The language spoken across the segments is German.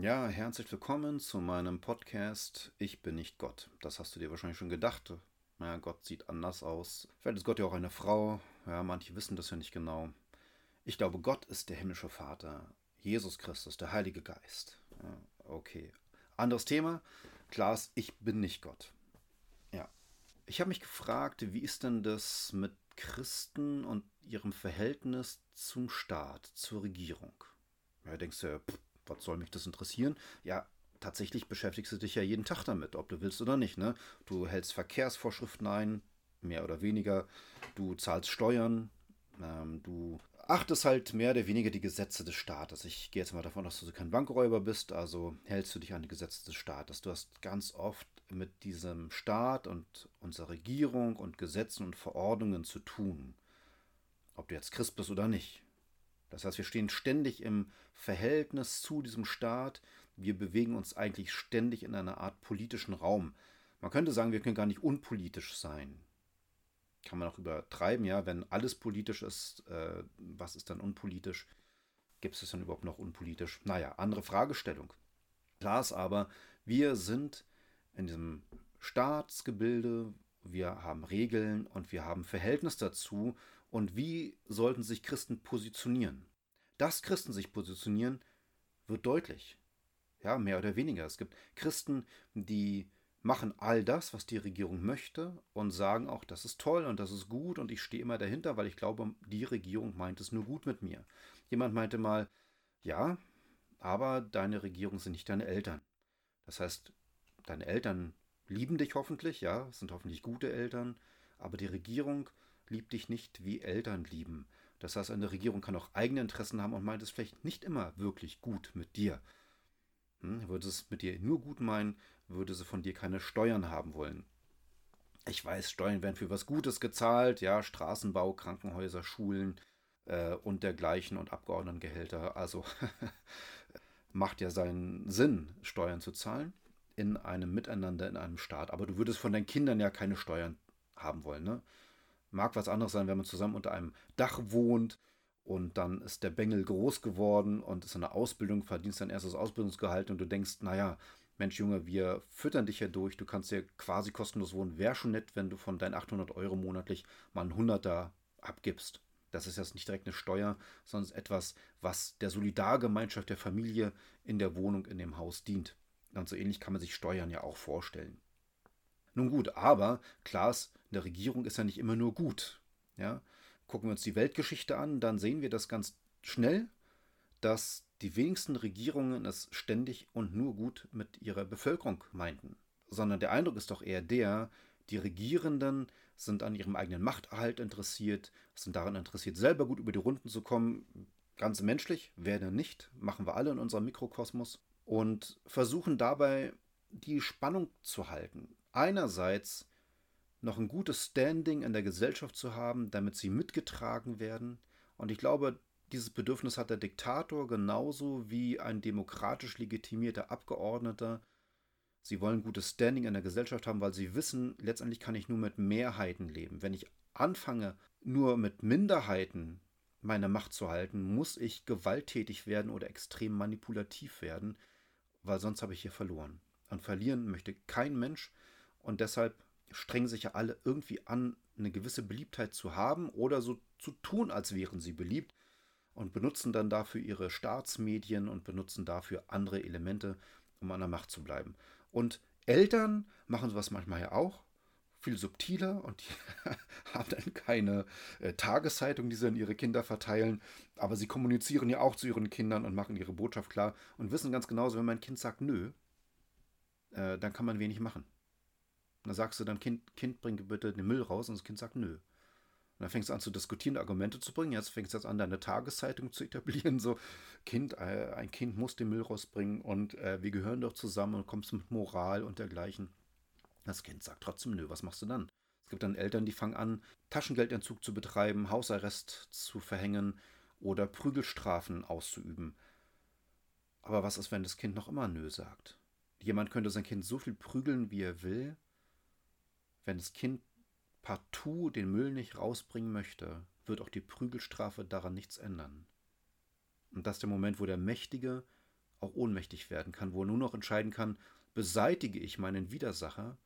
Ja, herzlich willkommen zu meinem Podcast Ich bin nicht Gott. Das hast du dir wahrscheinlich schon gedacht. Ja, Gott sieht anders aus. Vielleicht ist Gott ja auch eine Frau. Ja, manche wissen das ja nicht genau. Ich glaube, Gott ist der himmlische Vater. Jesus Christus, der Heilige Geist. Ja, okay. Anderes Thema. Klaas, ich bin nicht Gott. Ja. Ich habe mich gefragt, wie ist denn das mit Christen und ihrem Verhältnis zum Staat, zur Regierung? Ja, denkst du, pff, was soll mich das interessieren? Ja, tatsächlich beschäftigst du dich ja jeden Tag damit, ob du willst oder nicht. Ne? Du hältst Verkehrsvorschriften ein, mehr oder weniger. Du zahlst Steuern. Ähm, du achtest halt mehr oder weniger die Gesetze des Staates. Ich gehe jetzt mal davon aus, dass du kein Bankräuber bist, also hältst du dich an die Gesetze des Staates. Du hast ganz oft mit diesem Staat und unserer Regierung und Gesetzen und Verordnungen zu tun. Ob du jetzt Christ bist oder nicht. Das heißt, wir stehen ständig im Verhältnis zu diesem Staat. Wir bewegen uns eigentlich ständig in einer Art politischen Raum. Man könnte sagen, wir können gar nicht unpolitisch sein. Kann man auch übertreiben, ja, wenn alles politisch ist, äh, was ist dann unpolitisch? Gibt es dann überhaupt noch unpolitisch? Naja, andere Fragestellung. Klar ist aber, wir sind in diesem Staatsgebilde, wir haben Regeln und wir haben Verhältnis dazu und wie sollten sich Christen positionieren? Dass Christen sich positionieren, wird deutlich. Ja, mehr oder weniger. Es gibt Christen, die machen all das, was die Regierung möchte und sagen auch, das ist toll und das ist gut und ich stehe immer dahinter, weil ich glaube, die Regierung meint es nur gut mit mir. Jemand meinte mal, ja, aber deine Regierung sind nicht deine Eltern. Das heißt, deine Eltern lieben dich hoffentlich, ja, sind hoffentlich gute Eltern, aber die Regierung liebt dich nicht, wie Eltern lieben. Das heißt, eine Regierung kann auch eigene Interessen haben und meint es vielleicht nicht immer wirklich gut mit dir. Hm, würde es mit dir nur gut meinen, würde sie von dir keine Steuern haben wollen. Ich weiß, Steuern werden für was Gutes gezahlt, ja, Straßenbau, Krankenhäuser, Schulen äh, und dergleichen und Abgeordnetengehälter. Also macht ja seinen Sinn, Steuern zu zahlen in einem Miteinander, in einem Staat. Aber du würdest von deinen Kindern ja keine Steuern haben wollen, ne? Mag was anderes sein, wenn man zusammen unter einem Dach wohnt und dann ist der Bengel groß geworden und ist in der Ausbildung, verdienst dein erstes Ausbildungsgehalt und du denkst, naja, Mensch Junge, wir füttern dich ja durch, du kannst ja quasi kostenlos wohnen. Wäre schon nett, wenn du von deinen 800 Euro monatlich mal einen Hunderter abgibst. Das ist jetzt nicht direkt eine Steuer, sondern etwas, was der Solidargemeinschaft der Familie in der Wohnung, in dem Haus dient. Und so ähnlich kann man sich Steuern ja auch vorstellen. Nun gut, aber klar ist, eine Regierung ist ja nicht immer nur gut. Ja? Gucken wir uns die Weltgeschichte an, dann sehen wir das ganz schnell, dass die wenigsten Regierungen es ständig und nur gut mit ihrer Bevölkerung meinten. Sondern der Eindruck ist doch eher der, die Regierenden sind an ihrem eigenen Machterhalt interessiert, sind daran interessiert, selber gut über die Runden zu kommen. Ganz menschlich, wer denn nicht, machen wir alle in unserem Mikrokosmos. Und versuchen dabei die Spannung zu halten. Einerseits noch ein gutes Standing in der Gesellschaft zu haben, damit sie mitgetragen werden. Und ich glaube, dieses Bedürfnis hat der Diktator genauso wie ein demokratisch legitimierter Abgeordneter. Sie wollen gutes Standing in der Gesellschaft haben, weil sie wissen, letztendlich kann ich nur mit Mehrheiten leben. Wenn ich anfange, nur mit Minderheiten meine Macht zu halten, muss ich gewalttätig werden oder extrem manipulativ werden, weil sonst habe ich hier verloren. Und verlieren möchte kein Mensch und deshalb strengen sich ja alle irgendwie an, eine gewisse Beliebtheit zu haben oder so zu tun, als wären sie beliebt und benutzen dann dafür ihre Staatsmedien und benutzen dafür andere Elemente, um an der Macht zu bleiben. Und Eltern machen sowas manchmal ja auch, viel subtiler und die haben dann keine äh, Tageszeitung, die sie an ihre Kinder verteilen, aber sie kommunizieren ja auch zu ihren Kindern und machen ihre Botschaft klar und wissen ganz genauso, wenn mein Kind sagt nö, äh, dann kann man wenig machen. Und dann sagst du dann, Kind, Kind, bring bitte den Müll raus. Und das Kind sagt, nö. Und dann fängst du an zu diskutieren, Argumente zu bringen. Jetzt fängst du jetzt an, deine Tageszeitung zu etablieren. So, Kind, äh, ein Kind muss den Müll rausbringen und äh, wir gehören doch zusammen und kommst mit Moral und dergleichen. Das Kind sagt trotzdem nö. Was machst du dann? Es gibt dann Eltern, die fangen an, Taschengeldentzug zu betreiben, Hausarrest zu verhängen oder Prügelstrafen auszuüben. Aber was ist, wenn das Kind noch immer nö sagt? Jemand könnte sein Kind so viel prügeln, wie er will, wenn das Kind partout den Müll nicht rausbringen möchte, wird auch die Prügelstrafe daran nichts ändern. Und das ist der Moment, wo der Mächtige auch ohnmächtig werden kann, wo er nur noch entscheiden kann, beseitige ich meinen Widersacher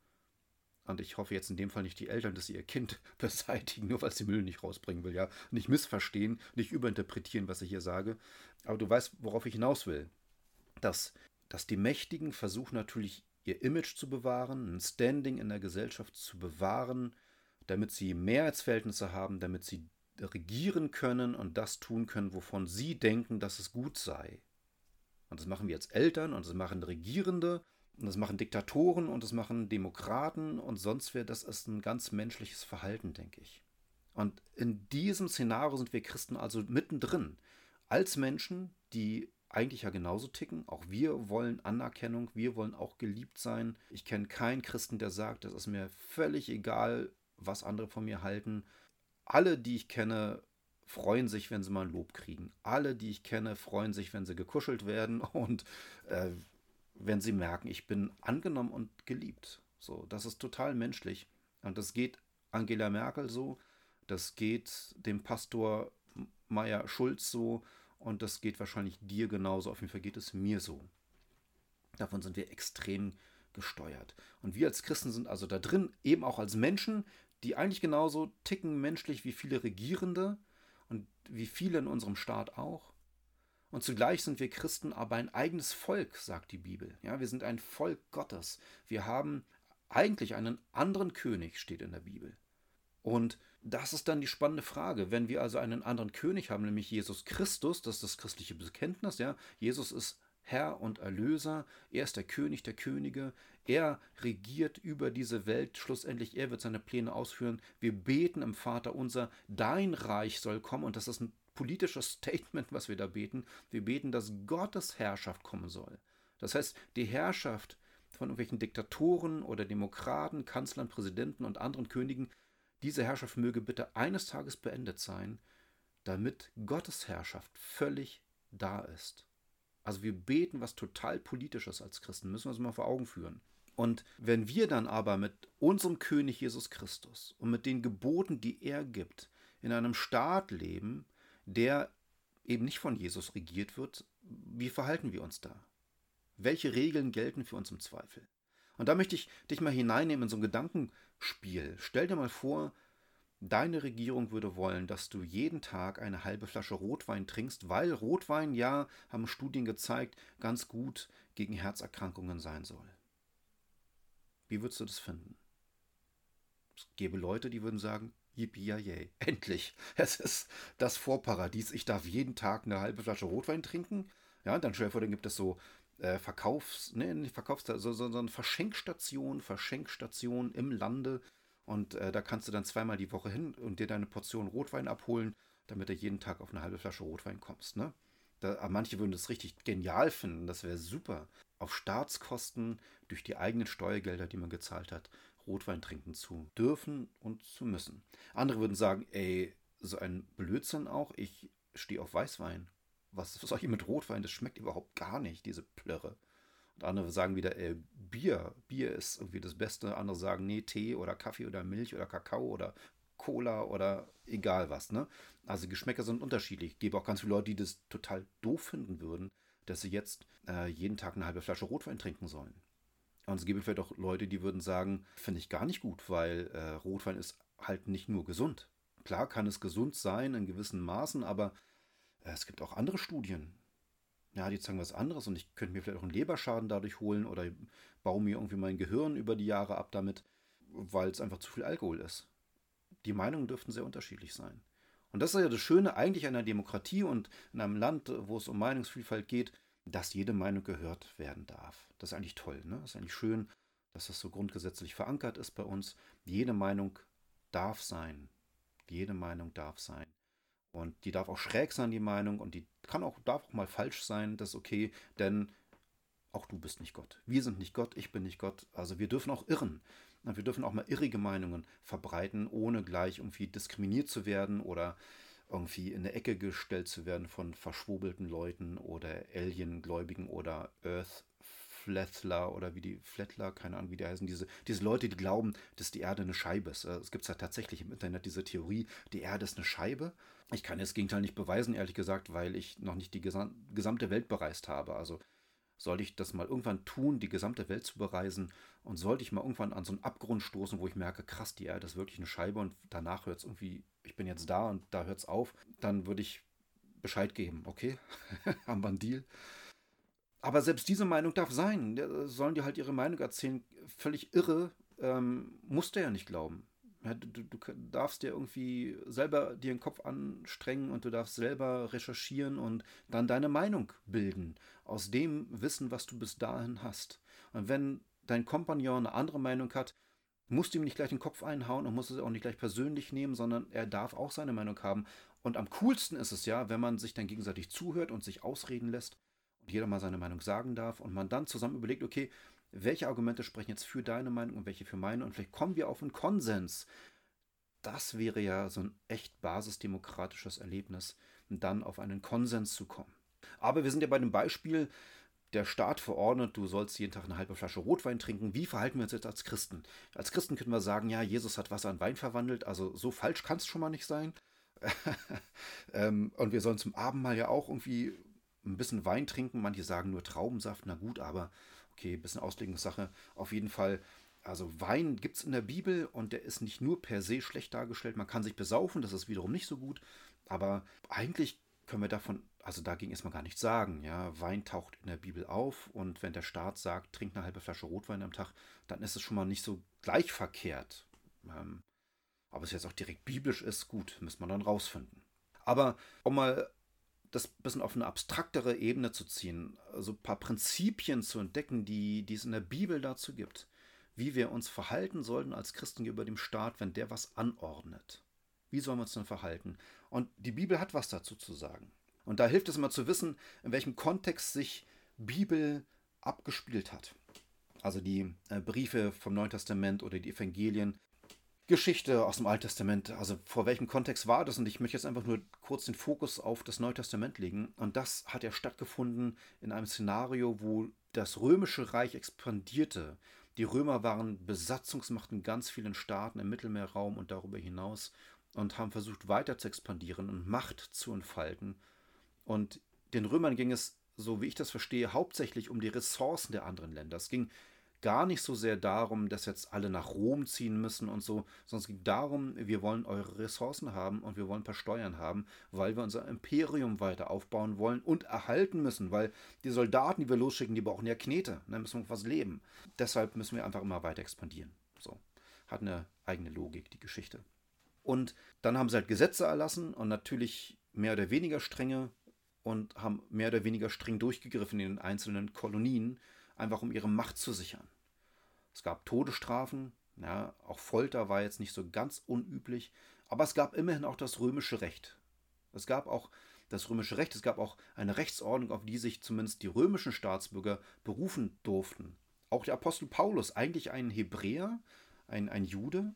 und ich hoffe jetzt in dem Fall nicht die Eltern, dass sie ihr Kind beseitigen, nur weil sie Müll nicht rausbringen will, ja. Nicht missverstehen, nicht überinterpretieren, was ich hier sage. Aber du weißt, worauf ich hinaus will. Dass, dass die Mächtigen versuchen natürlich ihr Image zu bewahren, ein Standing in der Gesellschaft zu bewahren, damit sie Mehrheitsverhältnisse haben, damit sie regieren können und das tun können, wovon sie denken, dass es gut sei. Und das machen wir als Eltern und das machen Regierende und das machen Diktatoren und das machen Demokraten und sonst wer. Das ist ein ganz menschliches Verhalten, denke ich. Und in diesem Szenario sind wir Christen also mittendrin. Als Menschen, die eigentlich ja genauso ticken. Auch wir wollen Anerkennung, wir wollen auch geliebt sein. Ich kenne keinen Christen, der sagt, es ist mir völlig egal, was andere von mir halten. Alle, die ich kenne, freuen sich, wenn sie mal ein Lob kriegen. Alle, die ich kenne, freuen sich, wenn sie gekuschelt werden und äh, wenn sie merken, ich bin angenommen und geliebt. So, das ist total menschlich. Und das geht Angela Merkel so, das geht dem Pastor Meier Schulz so und das geht wahrscheinlich dir genauso. Auf jeden Fall geht es mir so. Davon sind wir extrem gesteuert. Und wir als Christen sind also da drin, eben auch als Menschen, die eigentlich genauso ticken menschlich wie viele Regierende und wie viele in unserem Staat auch. Und zugleich sind wir Christen aber ein eigenes Volk, sagt die Bibel. Ja, wir sind ein Volk Gottes. Wir haben eigentlich einen anderen König, steht in der Bibel. Und das ist dann die spannende Frage. Wenn wir also einen anderen König haben, nämlich Jesus Christus, das ist das christliche Bekenntnis, ja, Jesus ist Herr und Erlöser, er ist der König der Könige, er regiert über diese Welt, schlussendlich er wird seine Pläne ausführen. Wir beten im Vater unser, dein Reich soll kommen und das ist ein politisches Statement, was wir da beten. Wir beten, dass Gottes Herrschaft kommen soll. Das heißt, die Herrschaft von irgendwelchen Diktatoren oder Demokraten, Kanzlern, Präsidenten und anderen Königen, diese Herrschaft möge bitte eines Tages beendet sein, damit Gottes Herrschaft völlig da ist. Also wir beten was total politisches als Christen, müssen wir uns mal vor Augen führen. Und wenn wir dann aber mit unserem König Jesus Christus und mit den Geboten, die er gibt, in einem Staat leben, der eben nicht von Jesus regiert wird, wie verhalten wir uns da? Welche Regeln gelten für uns im Zweifel? Und da möchte ich dich mal hineinnehmen in so ein Gedankenspiel. Stell dir mal vor, deine Regierung würde wollen, dass du jeden Tag eine halbe Flasche Rotwein trinkst, weil Rotwein ja, haben Studien gezeigt, ganz gut gegen Herzerkrankungen sein soll. Wie würdest du das finden? Es gäbe Leute, die würden sagen, Yippie endlich. Es ist das Vorparadies. Ich darf jeden Tag eine halbe Flasche Rotwein trinken. Ja, dann stell dir vor, dann gibt es so äh, Verkaufs, ne, nicht Verkaufs, so, so, so eine Verschenkstation, Verschenkstation im Lande. Und äh, da kannst du dann zweimal die Woche hin und dir deine Portion Rotwein abholen, damit du jeden Tag auf eine halbe Flasche Rotwein kommst. Ne? Da, manche würden das richtig genial finden, das wäre super. Auf Staatskosten durch die eigenen Steuergelder, die man gezahlt hat, Rotwein trinken zu dürfen und zu müssen. Andere würden sagen, ey, so ein Blödsinn auch, ich stehe auf Weißwein. Was soll ich mit Rotwein? Das schmeckt überhaupt gar nicht, diese Plörre. Und andere sagen wieder, ey, Bier. Bier ist irgendwie das Beste. Andere sagen, nee, Tee oder Kaffee oder Milch oder Kakao oder Cola oder egal was. Ne? Also Geschmäcker sind unterschiedlich. Ich gebe auch ganz viele Leute, die das total doof finden würden, dass sie jetzt äh, jeden Tag eine halbe Flasche Rotwein trinken sollen. Und es gibt vielleicht auch Leute, die würden sagen, finde ich gar nicht gut, weil äh, Rotwein ist halt nicht nur gesund. Klar kann es gesund sein in gewissen Maßen, aber äh, es gibt auch andere Studien. Ja, die zeigen was anderes und ich könnte mir vielleicht auch einen Leberschaden dadurch holen oder baue mir irgendwie mein Gehirn über die Jahre ab damit, weil es einfach zu viel Alkohol ist. Die Meinungen dürften sehr unterschiedlich sein. Und das ist ja das Schöne eigentlich einer Demokratie und in einem Land, wo es um Meinungsvielfalt geht, dass jede Meinung gehört werden darf. Das ist eigentlich toll. Ne? Das ist eigentlich schön, dass das so grundgesetzlich verankert ist bei uns. Jede Meinung darf sein. Jede Meinung darf sein. Und die darf auch schräg sein, die Meinung, und die kann auch, darf auch mal falsch sein, das ist okay, denn auch du bist nicht Gott. Wir sind nicht Gott, ich bin nicht Gott. Also wir dürfen auch irren. Und wir dürfen auch mal irrige Meinungen verbreiten, ohne gleich irgendwie diskriminiert zu werden oder irgendwie in eine Ecke gestellt zu werden von verschwobelten Leuten oder Alien-Gläubigen oder Earth Flatler oder wie die Flatler, keine Ahnung, wie die heißen, diese, diese Leute, die glauben, dass die Erde eine Scheibe ist. Es gibt ja tatsächlich im Internet diese Theorie, die Erde ist eine Scheibe. Ich kann das Gegenteil nicht beweisen, ehrlich gesagt, weil ich noch nicht die gesamte Welt bereist habe. Also sollte ich das mal irgendwann tun, die gesamte Welt zu bereisen und sollte ich mal irgendwann an so einen Abgrund stoßen, wo ich merke, krass, die Erde ist wirklich eine Scheibe und danach hört es irgendwie, ich bin jetzt da und da hört es auf, dann würde ich Bescheid geben, okay? Haben wir einen Deal? Aber selbst diese Meinung darf sein. Sollen die halt ihre Meinung erzählen? Völlig irre. Ähm, musst du ja nicht glauben. Ja, du, du, darfst dir irgendwie selber dir den Kopf anstrengen und du darfst selber recherchieren und dann deine Meinung bilden. Aus dem Wissen, was du bis dahin hast. Und wenn dein Kompagnon eine andere Meinung hat, musst du ihm nicht gleich den Kopf einhauen und musst es auch nicht gleich persönlich nehmen, sondern er darf auch seine Meinung haben. Und am coolsten ist es ja, wenn man sich dann gegenseitig zuhört und sich ausreden lässt jeder mal seine Meinung sagen darf und man dann zusammen überlegt, okay, welche Argumente sprechen jetzt für deine Meinung und welche für meine und vielleicht kommen wir auf einen Konsens. Das wäre ja so ein echt basisdemokratisches Erlebnis, dann auf einen Konsens zu kommen. Aber wir sind ja bei dem Beispiel, der Staat verordnet, du sollst jeden Tag eine halbe Flasche Rotwein trinken. Wie verhalten wir uns jetzt als Christen? Als Christen können wir sagen, ja, Jesus hat Wasser in Wein verwandelt, also so falsch kann es schon mal nicht sein. ähm, und wir sollen zum Abendmahl ja auch irgendwie ein bisschen Wein trinken. Manche sagen nur Traubensaft, na gut, aber okay, ein bisschen Auslegungssache. Auf jeden Fall, also Wein gibt es in der Bibel und der ist nicht nur per se schlecht dargestellt. Man kann sich besaufen, das ist wiederum nicht so gut. Aber eigentlich können wir davon, also dagegen erstmal gar nichts sagen. Ja, Wein taucht in der Bibel auf und wenn der Staat sagt, trink eine halbe Flasche Rotwein am Tag, dann ist es schon mal nicht so gleich verkehrt. Ähm, ob es jetzt auch direkt biblisch ist, gut, müssen wir dann rausfinden. Aber um mal das ein bisschen auf eine abstraktere Ebene zu ziehen, also ein paar Prinzipien zu entdecken, die, die es in der Bibel dazu gibt, wie wir uns verhalten sollten als Christen gegenüber dem Staat, wenn der was anordnet. Wie sollen wir uns denn verhalten? Und die Bibel hat was dazu zu sagen. Und da hilft es immer zu wissen, in welchem Kontext sich Bibel abgespielt hat. Also die äh, Briefe vom Neuen Testament oder die Evangelien, Geschichte aus dem Alten Testament, also vor welchem Kontext war das? Und ich möchte jetzt einfach nur kurz den Fokus auf das Neue Testament legen. Und das hat ja stattgefunden in einem Szenario, wo das römische Reich expandierte. Die Römer waren Besatzungsmacht in ganz vielen Staaten im Mittelmeerraum und darüber hinaus und haben versucht weiter zu expandieren und Macht zu entfalten. Und den Römern ging es, so wie ich das verstehe, hauptsächlich um die Ressourcen der anderen Länder. Es ging gar nicht so sehr darum, dass jetzt alle nach Rom ziehen müssen und so, sondern es ging darum, wir wollen eure Ressourcen haben und wir wollen ein paar Steuern haben, weil wir unser Imperium weiter aufbauen wollen und erhalten müssen, weil die Soldaten, die wir losschicken, die brauchen ja Knete, dann müssen wir was leben. Deshalb müssen wir einfach immer weiter expandieren. So. Hat eine eigene Logik, die Geschichte. Und dann haben sie halt Gesetze erlassen und natürlich mehr oder weniger strenge und haben mehr oder weniger streng durchgegriffen in den einzelnen Kolonien einfach um ihre Macht zu sichern. Es gab Todesstrafen, ja, auch Folter war jetzt nicht so ganz unüblich, aber es gab immerhin auch das römische Recht. Es gab auch das römische Recht, es gab auch eine Rechtsordnung, auf die sich zumindest die römischen Staatsbürger berufen durften. Auch der Apostel Paulus, eigentlich ein Hebräer, ein, ein Jude,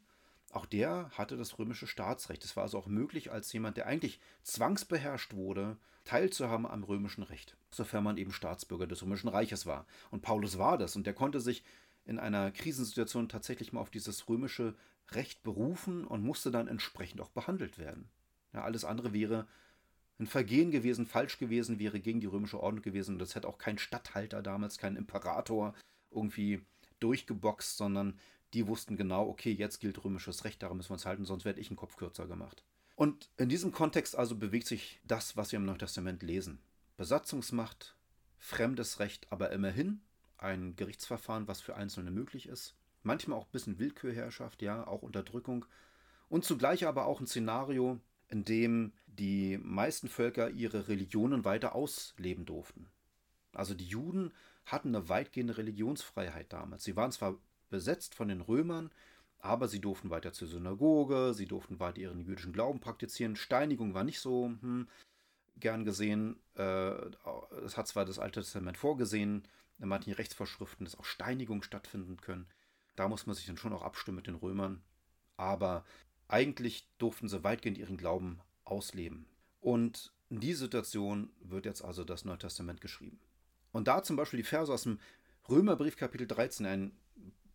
auch der hatte das römische Staatsrecht. Es war also auch möglich, als jemand, der eigentlich zwangsbeherrscht wurde, teilzuhaben am römischen Recht, sofern man eben Staatsbürger des römischen Reiches war. Und Paulus war das und der konnte sich in einer Krisensituation tatsächlich mal auf dieses römische Recht berufen und musste dann entsprechend auch behandelt werden. Ja, alles andere wäre ein Vergehen gewesen, falsch gewesen, wäre gegen die römische Ordnung gewesen und das hätte auch kein Statthalter damals, kein Imperator irgendwie durchgeboxt, sondern die wussten genau, okay, jetzt gilt römisches Recht, daran müssen wir uns halten, sonst werde ich einen Kopf kürzer gemacht. Und in diesem Kontext also bewegt sich das, was wir im Neuen Testament lesen. Besatzungsmacht, fremdes Recht, aber immerhin ein Gerichtsverfahren, was für Einzelne möglich ist. Manchmal auch ein bisschen Willkürherrschaft, ja, auch Unterdrückung. Und zugleich aber auch ein Szenario, in dem die meisten Völker ihre Religionen weiter ausleben durften. Also die Juden hatten eine weitgehende Religionsfreiheit damals. Sie waren zwar besetzt von den Römern, aber sie durften weiter zur Synagoge, sie durften weiter ihren jüdischen Glauben praktizieren. Steinigung war nicht so hm, gern gesehen. Äh, es hat zwar das Alte Testament vorgesehen, in manchen Rechtsvorschriften, dass auch Steinigung stattfinden können. Da muss man sich dann schon auch abstimmen mit den Römern. Aber eigentlich durften sie weitgehend ihren Glauben ausleben. Und in die Situation wird jetzt also das Neue Testament geschrieben. Und da zum Beispiel die Verse aus dem Römerbrief Kapitel 13, ein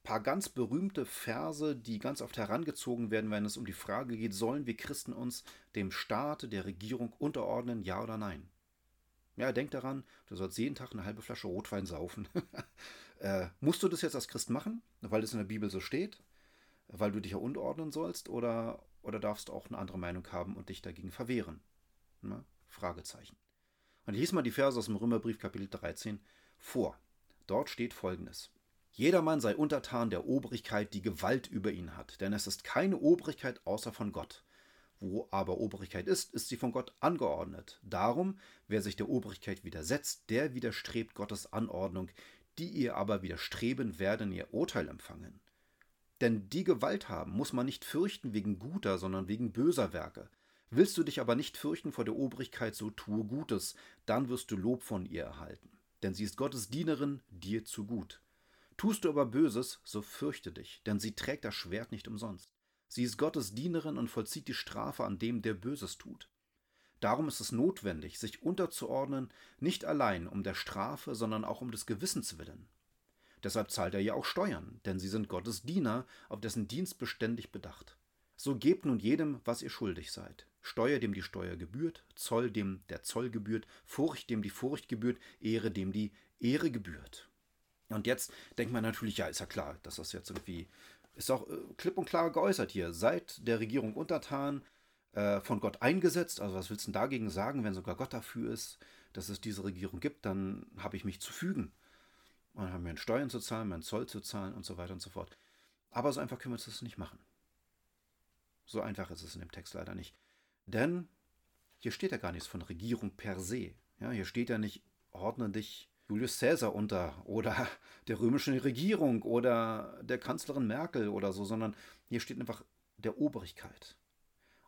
paar ganz berühmte Verse, die ganz oft herangezogen werden, wenn es um die Frage geht, sollen wir Christen uns dem Staat, der Regierung unterordnen, ja oder nein? Ja, denk daran, du sollst jeden Tag eine halbe Flasche Rotwein saufen. äh, musst du das jetzt als Christ machen, weil es in der Bibel so steht? Weil du dich ja unterordnen sollst? Oder, oder darfst du auch eine andere Meinung haben und dich dagegen verwehren? Na? Fragezeichen. Und ich lese mal die Verse aus dem Römerbrief Kapitel 13 vor. Dort steht folgendes. Jedermann sei untertan der Obrigkeit, die Gewalt über ihn hat, denn es ist keine Obrigkeit außer von Gott. Wo aber Obrigkeit ist, ist sie von Gott angeordnet. Darum, wer sich der Obrigkeit widersetzt, der widerstrebt Gottes Anordnung, die ihr aber widerstreben werden ihr Urteil empfangen. Denn die Gewalt haben muss man nicht fürchten wegen guter, sondern wegen böser Werke. Willst du dich aber nicht fürchten vor der Obrigkeit, so tue Gutes, dann wirst du Lob von ihr erhalten. Denn sie ist Gottes Dienerin dir zu gut. Tust du aber Böses, so fürchte dich, denn sie trägt das Schwert nicht umsonst. Sie ist Gottes Dienerin und vollzieht die Strafe an dem, der Böses tut. Darum ist es notwendig, sich unterzuordnen, nicht allein um der Strafe, sondern auch um des Gewissens willen. Deshalb zahlt er ja auch Steuern, denn sie sind Gottes Diener, auf dessen Dienst beständig bedacht. So gebt nun jedem, was ihr schuldig seid. Steuer, dem die Steuer gebührt, Zoll, dem der Zoll gebührt, Furcht, dem die Furcht gebührt, Ehre, dem die Ehre gebührt. Und jetzt denkt man natürlich, ja, ist ja klar, dass das jetzt irgendwie ist auch äh, klipp und klar geäußert hier. Seid der Regierung untertan, äh, von Gott eingesetzt. Also was willst du denn dagegen sagen, wenn sogar Gott dafür ist, dass es diese Regierung gibt, dann habe ich mich zu fügen. Und haben wir Steuern zu zahlen, meinen Zoll zu zahlen und so weiter und so fort. Aber so einfach können wir das nicht machen. So einfach ist es in dem Text leider nicht. Denn hier steht ja gar nichts von Regierung per se. Ja, hier steht ja nicht, ordne dich Julius Caesar unter oder der römischen Regierung oder der Kanzlerin Merkel oder so, sondern hier steht einfach der Obrigkeit.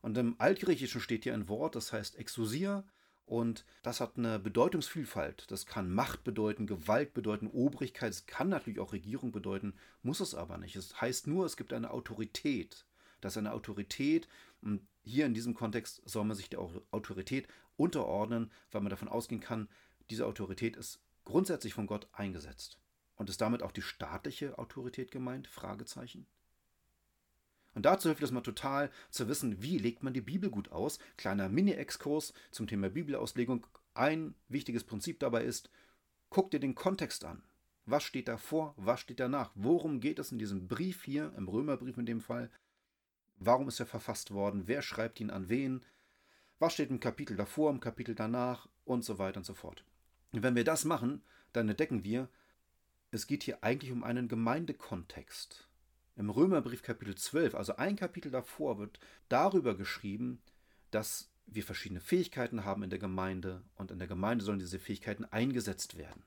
Und im Altgriechischen steht hier ein Wort, das heißt Exousia, und das hat eine Bedeutungsvielfalt. Das kann Macht bedeuten, Gewalt bedeuten, Obrigkeit. Es kann natürlich auch Regierung bedeuten, muss es aber nicht. Es heißt nur, es gibt eine Autorität. Das ist eine Autorität. Und hier in diesem Kontext soll man sich der Autorität unterordnen, weil man davon ausgehen kann, diese Autorität ist grundsätzlich von Gott eingesetzt. Und ist damit auch die staatliche Autorität gemeint? Fragezeichen. Und dazu hilft es mal total zu wissen, wie legt man die Bibel gut aus. Kleiner Mini-Exkurs zum Thema Bibelauslegung. Ein wichtiges Prinzip dabei ist, guck dir den Kontext an. Was steht davor? Was steht danach? Worum geht es in diesem Brief hier, im Römerbrief in dem Fall? Warum ist er verfasst worden? Wer schreibt ihn an wen? Was steht im Kapitel davor, im Kapitel danach? Und so weiter und so fort. Und wenn wir das machen, dann entdecken wir, es geht hier eigentlich um einen Gemeindekontext. Im Römerbrief Kapitel 12, also ein Kapitel davor, wird darüber geschrieben, dass wir verschiedene Fähigkeiten haben in der Gemeinde und in der Gemeinde sollen diese Fähigkeiten eingesetzt werden.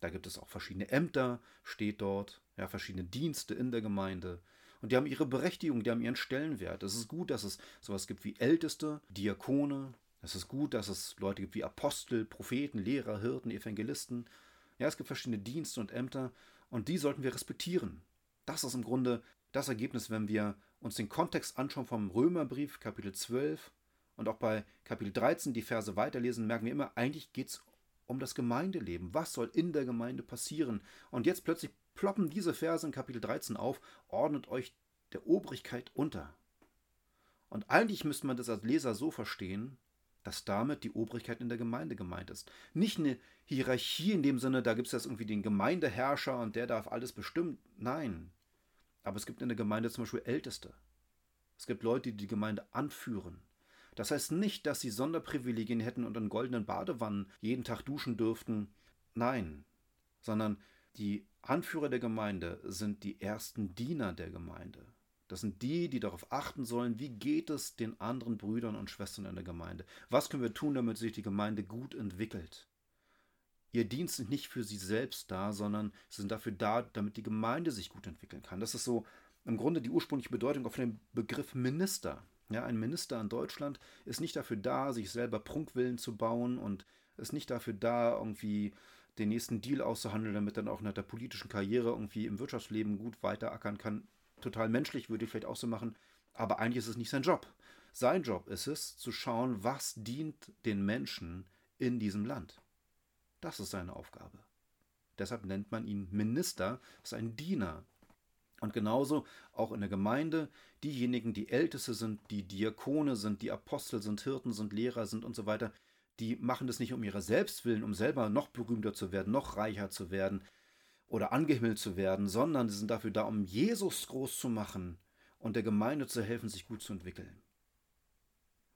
Da gibt es auch verschiedene Ämter, steht dort, ja, verschiedene Dienste in der Gemeinde. Und die haben ihre Berechtigung, die haben ihren Stellenwert. Es ist gut, dass es sowas gibt wie Älteste, Diakone, es ist gut, dass es Leute gibt wie Apostel, Propheten, Lehrer, Hirten, Evangelisten. Ja, es gibt verschiedene Dienste und Ämter und die sollten wir respektieren. Das ist im Grunde das Ergebnis, wenn wir uns den Kontext anschauen vom Römerbrief, Kapitel 12 und auch bei Kapitel 13 die Verse weiterlesen, merken wir immer, eigentlich geht es um das Gemeindeleben. Was soll in der Gemeinde passieren? Und jetzt plötzlich ploppen diese Verse in Kapitel 13 auf, ordnet euch der Obrigkeit unter. Und eigentlich müsste man das als Leser so verstehen, dass damit die Obrigkeit in der Gemeinde gemeint ist. Nicht eine Hierarchie in dem Sinne, da gibt es jetzt irgendwie den Gemeindeherrscher und der darf alles bestimmen. Nein. Aber es gibt in der Gemeinde zum Beispiel Älteste. Es gibt Leute, die die Gemeinde anführen. Das heißt nicht, dass sie Sonderprivilegien hätten und in goldenen Badewannen jeden Tag duschen dürften. Nein. Sondern die Anführer der Gemeinde sind die ersten Diener der Gemeinde. Das sind die, die darauf achten sollen, wie geht es den anderen Brüdern und Schwestern in der Gemeinde. Was können wir tun, damit sich die Gemeinde gut entwickelt? Ihr Dienst ist nicht für sie selbst da, sondern sie sind dafür da, damit die Gemeinde sich gut entwickeln kann. Das ist so im Grunde die ursprüngliche Bedeutung auf dem Begriff Minister. Ja, ein Minister in Deutschland ist nicht dafür da, sich selber Prunkwillen zu bauen und ist nicht dafür da, irgendwie den nächsten Deal auszuhandeln, damit dann auch nach der politischen Karriere irgendwie im Wirtschaftsleben gut weiterackern kann total menschlich, würde ich vielleicht auch so machen, aber eigentlich ist es nicht sein Job. Sein Job ist es, zu schauen, was dient den Menschen in diesem Land. Das ist seine Aufgabe. Deshalb nennt man ihn Minister, ist ein Diener. Und genauso auch in der Gemeinde, diejenigen, die Älteste sind, die Diakone sind, die Apostel sind, Hirten sind, Lehrer sind und so weiter, die machen das nicht um ihre Selbstwillen, um selber noch berühmter zu werden, noch reicher zu werden oder angehimmelt zu werden, sondern sie sind dafür da, um Jesus groß zu machen und der Gemeinde zu helfen, sich gut zu entwickeln.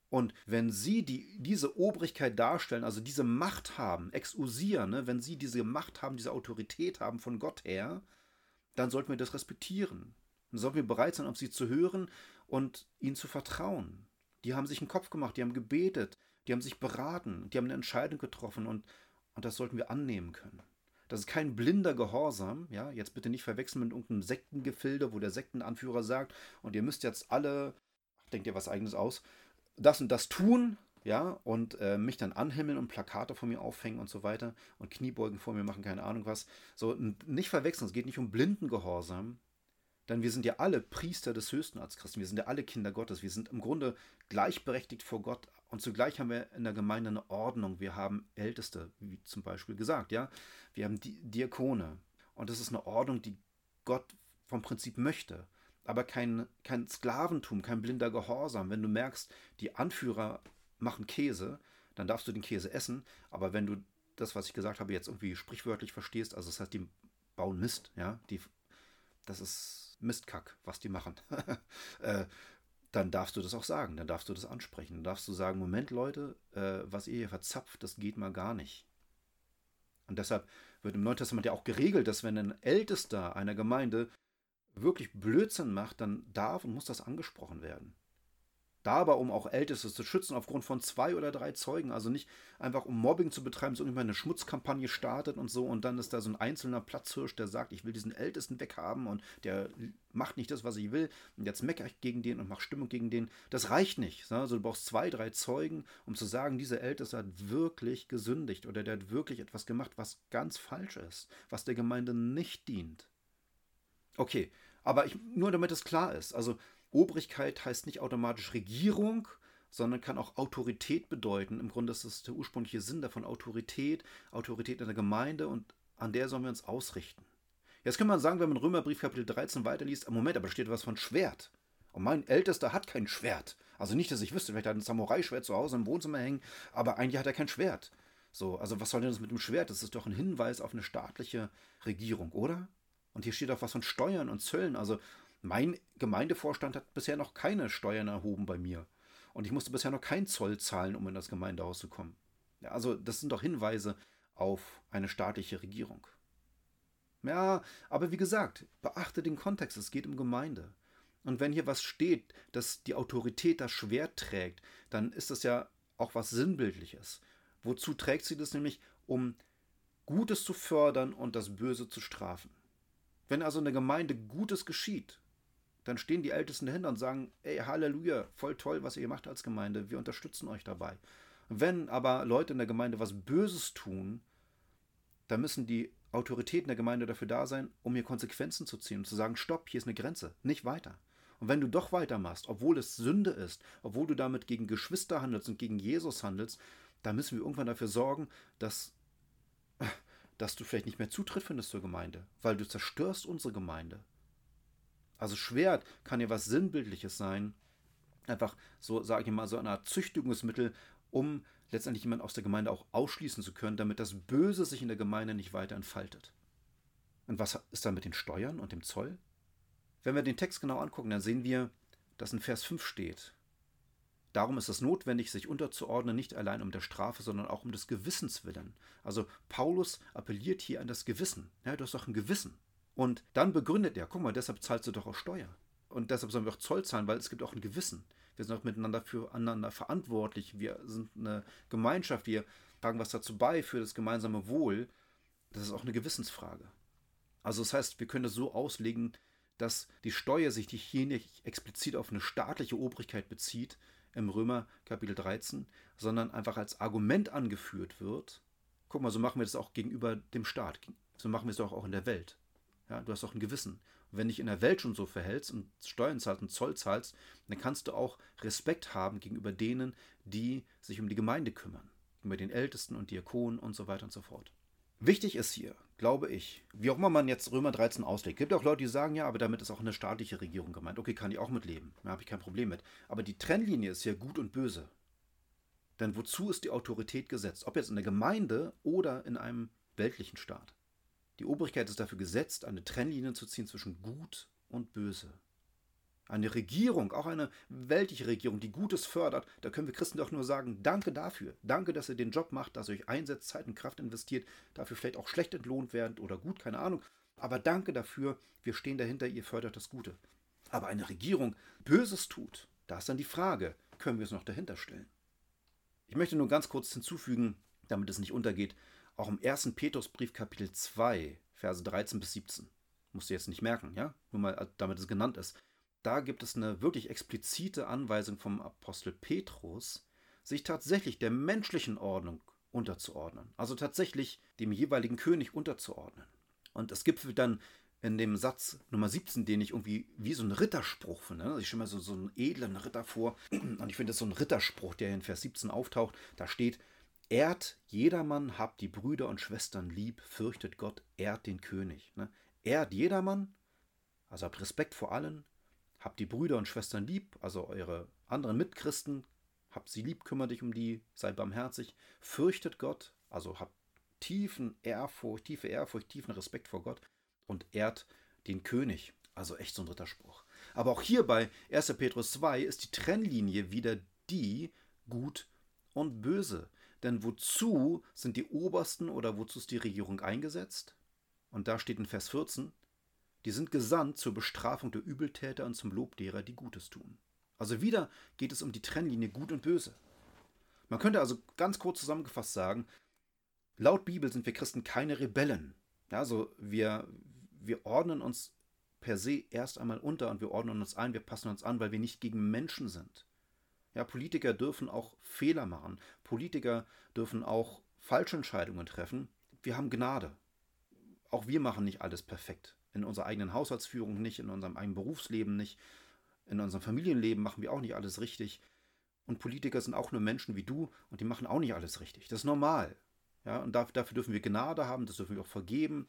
Und wenn sie die, diese Obrigkeit darstellen, also diese Macht haben, exusieren, ne, wenn sie diese Macht haben, diese Autorität haben von Gott her, dann sollten wir das respektieren. Dann sollten wir bereit sein, auf sie zu hören und ihnen zu vertrauen. Die haben sich einen Kopf gemacht, die haben gebetet, die haben sich beraten, die haben eine Entscheidung getroffen und, und das sollten wir annehmen können. Das ist kein blinder Gehorsam, ja, jetzt bitte nicht verwechseln mit irgendeinem Sektengefilde, wo der Sektenanführer sagt, und ihr müsst jetzt alle, denkt ihr was eigenes aus, das und das tun, ja, und äh, mich dann anhimmeln und Plakate vor mir aufhängen und so weiter und Kniebeugen vor mir machen, keine Ahnung was. So, nicht verwechseln, es geht nicht um blinden Gehorsam, denn wir sind ja alle Priester des Höchsten als Christen, wir sind ja alle Kinder Gottes, wir sind im Grunde gleichberechtigt vor Gott und zugleich haben wir in der Gemeinde eine Ordnung, wir haben Älteste, wie zum Beispiel gesagt, ja, wir haben Diakone. Und das ist eine Ordnung, die Gott vom Prinzip möchte. Aber kein, kein Sklaventum, kein blinder Gehorsam. Wenn du merkst, die Anführer machen Käse, dann darfst du den Käse essen, aber wenn du das, was ich gesagt habe, jetzt irgendwie sprichwörtlich verstehst, also das heißt, die bauen Mist, ja, die, das ist Mistkack, was die machen, äh, dann darfst du das auch sagen, dann darfst du das ansprechen, dann darfst du sagen, Moment Leute, äh, was ihr hier verzapft, das geht mal gar nicht. Und deshalb wird im Neuen Testament ja auch geregelt, dass wenn ein Ältester einer Gemeinde wirklich Blödsinn macht, dann darf und muss das angesprochen werden. Da aber, um auch Älteste zu schützen, aufgrund von zwei oder drei Zeugen, also nicht einfach um Mobbing zu betreiben, so irgendwann eine Schmutzkampagne startet und so und dann ist da so ein einzelner Platzhirsch, der sagt, ich will diesen Ältesten weghaben und der macht nicht das, was ich will und jetzt meckere ich gegen den und mache Stimmung gegen den. Das reicht nicht. Also du brauchst zwei, drei Zeugen, um zu sagen, dieser Älteste hat wirklich gesündigt oder der hat wirklich etwas gemacht, was ganz falsch ist, was der Gemeinde nicht dient. Okay, aber ich, nur damit es klar ist, also Obrigkeit heißt nicht automatisch Regierung, sondern kann auch Autorität bedeuten. Im Grunde ist das der ursprüngliche Sinn davon, Autorität, Autorität in der Gemeinde und an der sollen wir uns ausrichten. Jetzt kann man sagen, wenn man Römerbrief Kapitel 13 weiterliest, am Moment, aber steht was von Schwert. Und mein Ältester hat kein Schwert. Also nicht, dass ich wüsste, vielleicht hat er ein Samurai-Schwert zu Hause im Wohnzimmer hängen, aber eigentlich hat er kein Schwert. So, also was soll denn das mit dem Schwert? Das ist doch ein Hinweis auf eine staatliche Regierung, oder? Und hier steht auch was von Steuern und Zöllen. Also mein Gemeindevorstand hat bisher noch keine Steuern erhoben bei mir. Und ich musste bisher noch keinen Zoll zahlen, um in das Gemeindehaus zu kommen. Also das sind doch Hinweise auf eine staatliche Regierung. Ja, aber wie gesagt, beachte den Kontext, es geht um Gemeinde. Und wenn hier was steht, dass die Autorität das Schwert trägt, dann ist das ja auch was Sinnbildliches. Wozu trägt sie das nämlich? Um Gutes zu fördern und das Böse zu strafen. Wenn also in der Gemeinde Gutes geschieht, dann stehen die Ältesten dahinter und sagen, ey, Halleluja, voll toll, was ihr macht als Gemeinde, wir unterstützen euch dabei. Wenn aber Leute in der Gemeinde was Böses tun, dann müssen die Autoritäten der Gemeinde dafür da sein, um hier Konsequenzen zu ziehen und zu sagen, stopp, hier ist eine Grenze, nicht weiter. Und wenn du doch weitermachst, obwohl es Sünde ist, obwohl du damit gegen Geschwister handelst und gegen Jesus handelst, dann müssen wir irgendwann dafür sorgen, dass dass du vielleicht nicht mehr Zutritt findest zur Gemeinde, weil du zerstörst unsere Gemeinde. Also Schwert kann ja was Sinnbildliches sein. Einfach so, sage ich mal, so eine Art Züchtigungsmittel, um letztendlich jemanden aus der Gemeinde auch ausschließen zu können, damit das Böse sich in der Gemeinde nicht weiter entfaltet. Und was ist dann mit den Steuern und dem Zoll? Wenn wir den Text genau angucken, dann sehen wir, dass in Vers 5 steht, Darum ist es notwendig, sich unterzuordnen, nicht allein um der Strafe, sondern auch um des Gewissens willen. Also Paulus appelliert hier an das Gewissen. Ja, du hast doch ein Gewissen. Und dann begründet er, guck mal, deshalb zahlst du doch auch Steuer. Und deshalb sollen wir auch Zoll zahlen, weil es gibt auch ein Gewissen. Wir sind auch miteinander füreinander verantwortlich. Wir sind eine Gemeinschaft. Wir tragen was dazu bei für das gemeinsame Wohl. Das ist auch eine Gewissensfrage. Also das heißt, wir können das so auslegen, dass die Steuer sich hier nicht explizit auf eine staatliche Obrigkeit bezieht, im Römer Kapitel 13, sondern einfach als Argument angeführt wird. Guck mal, so machen wir das auch gegenüber dem Staat. So machen wir es auch in der Welt. Ja, du hast doch ein Gewissen. Und wenn dich in der Welt schon so verhältst und Steuern zahlst und Zoll zahlst, dann kannst du auch Respekt haben gegenüber denen, die sich um die Gemeinde kümmern. Über den Ältesten und Diakonen und so weiter und so fort. Wichtig ist hier, glaube ich, wie auch immer man jetzt Römer 13 auslegt, gibt auch Leute, die sagen, ja, aber damit ist auch eine staatliche Regierung gemeint. Okay, kann ich auch mitleben, da habe ich kein Problem mit. Aber die Trennlinie ist hier gut und böse. Denn wozu ist die Autorität gesetzt? Ob jetzt in der Gemeinde oder in einem weltlichen Staat. Die Obrigkeit ist dafür gesetzt, eine Trennlinie zu ziehen zwischen Gut und Böse. Eine Regierung, auch eine weltliche Regierung, die Gutes fördert, da können wir Christen doch nur sagen, danke dafür. Danke, dass ihr den Job macht, dass ihr euch einsetzt, Zeit und Kraft investiert, dafür vielleicht auch schlecht entlohnt werdet oder gut, keine Ahnung. Aber danke dafür, wir stehen dahinter, ihr fördert das Gute. Aber eine Regierung Böses tut, da ist dann die Frage, können wir es noch dahinter stellen? Ich möchte nur ganz kurz hinzufügen, damit es nicht untergeht, auch im 1. Petrusbrief Kapitel 2, Verse 13 bis 17. Musst du jetzt nicht merken, ja? Nur mal, damit es genannt ist. Da gibt es eine wirklich explizite Anweisung vom Apostel Petrus, sich tatsächlich der menschlichen Ordnung unterzuordnen. Also tatsächlich dem jeweiligen König unterzuordnen. Und es gibt dann in dem Satz Nummer 17, den ich irgendwie wie so ein Ritterspruch finde. Also ich stelle mir so, so einen edlen Ritter vor. Und ich finde, das ist so ein Ritterspruch, der in Vers 17 auftaucht. Da steht, ehrt jedermann, habt die Brüder und Schwestern lieb, fürchtet Gott, ehrt den König. Ne? Ehrt jedermann, also habt Respekt vor allen, habt die Brüder und Schwestern lieb, also eure anderen Mitchristen, habt sie lieb, kümmert dich um die, sei barmherzig, fürchtet Gott, also habt tiefen Ehrfurcht, tiefe Ehrfurcht, tiefen Respekt vor Gott und ehrt den König. Also echt so ein Ritterspruch. Aber auch hier bei 1. Petrus 2 ist die Trennlinie wieder die gut und böse. Denn wozu sind die Obersten oder wozu ist die Regierung eingesetzt? Und da steht in Vers 14, die sind gesandt zur Bestrafung der Übeltäter und zum Lob derer, die Gutes tun. Also wieder geht es um die Trennlinie Gut und Böse. Man könnte also ganz kurz zusammengefasst sagen, laut Bibel sind wir Christen keine Rebellen. Also wir, wir ordnen uns per se erst einmal unter und wir ordnen uns ein, wir passen uns an, weil wir nicht gegen Menschen sind. Ja, Politiker dürfen auch Fehler machen. Politiker dürfen auch falsche Entscheidungen treffen. Wir haben Gnade. Auch wir machen nicht alles perfekt in unserer eigenen Haushaltsführung nicht, in unserem eigenen Berufsleben nicht, in unserem Familienleben machen wir auch nicht alles richtig. Und Politiker sind auch nur Menschen wie du und die machen auch nicht alles richtig. Das ist normal. Ja, und dafür dürfen wir Gnade haben, das dürfen wir auch vergeben.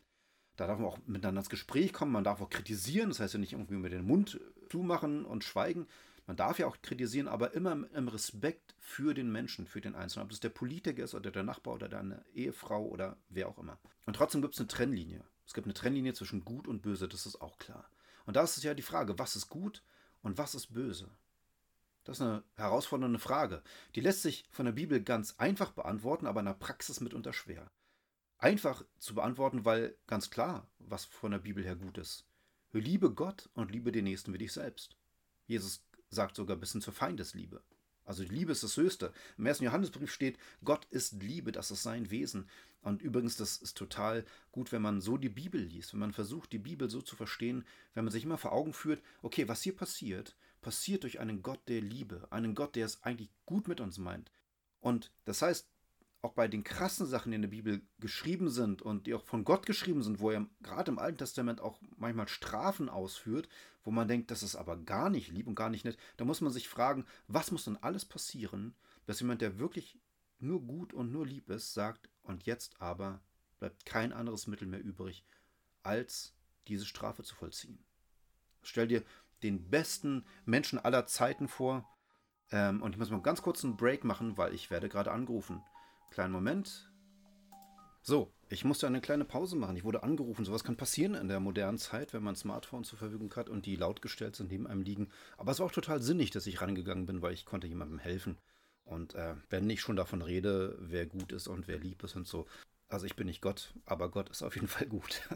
Da darf man auch miteinander ins Gespräch kommen, man darf auch kritisieren, das heißt ja nicht irgendwie mit dem Mund zumachen und schweigen. Man darf ja auch kritisieren, aber immer im Respekt für den Menschen, für den Einzelnen. Ob es der Politiker ist oder der Nachbar oder deine Ehefrau oder wer auch immer. Und trotzdem gibt es eine Trennlinie. Es gibt eine Trennlinie zwischen Gut und Böse, das ist auch klar. Und da ist es ja die Frage, was ist gut und was ist böse? Das ist eine herausfordernde Frage. Die lässt sich von der Bibel ganz einfach beantworten, aber in der Praxis mitunter schwer. Einfach zu beantworten, weil ganz klar, was von der Bibel her gut ist. Liebe Gott und liebe den Nächsten wie dich selbst. Jesus sagt sogar bis hin zur Feindesliebe. Also die Liebe ist das Höchste. Im ersten Johannesbrief steht, Gott ist Liebe, das ist sein Wesen. Und übrigens, das ist total gut, wenn man so die Bibel liest, wenn man versucht, die Bibel so zu verstehen, wenn man sich immer vor Augen führt, okay, was hier passiert, passiert durch einen Gott der Liebe, einen Gott, der es eigentlich gut mit uns meint. Und das heißt, auch bei den krassen Sachen, die in der Bibel geschrieben sind und die auch von Gott geschrieben sind, wo er gerade im Alten Testament auch manchmal Strafen ausführt, wo man denkt, das ist aber gar nicht lieb und gar nicht nett, da muss man sich fragen, was muss denn alles passieren, dass jemand, der wirklich nur gut und nur lieb ist, sagt, und jetzt aber bleibt kein anderes Mittel mehr übrig, als diese Strafe zu vollziehen. Stell dir den besten Menschen aller Zeiten vor, ähm, und ich muss mal ganz kurz einen Break machen, weil ich werde gerade angerufen. Kleinen Moment. So, ich musste eine kleine Pause machen. Ich wurde angerufen. Sowas kann passieren in der modernen Zeit, wenn man ein Smartphone zur Verfügung hat und die laut gestellt sind, neben einem liegen. Aber es war auch total sinnig, dass ich rangegangen bin, weil ich konnte jemandem helfen. Und äh, wenn ich schon davon rede, wer gut ist und wer lieb ist und so. Also ich bin nicht Gott, aber Gott ist auf jeden Fall gut.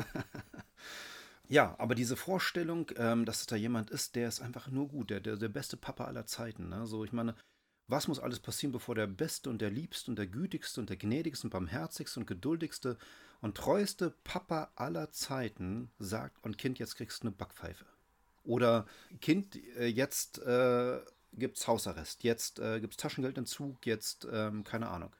ja, aber diese Vorstellung, ähm, dass es da jemand ist, der ist einfach nur gut, der, der, der beste Papa aller Zeiten. Ne? So, ich meine, was muss alles passieren, bevor der beste und der liebste und der gütigste und der gnädigste und barmherzigste und geduldigste und treueste Papa aller Zeiten sagt, und Kind, jetzt kriegst du eine Backpfeife. Oder Kind, äh, jetzt äh, gibt's Hausarrest, jetzt äh, gibt's Taschengeldentzug, jetzt ähm, keine Ahnung.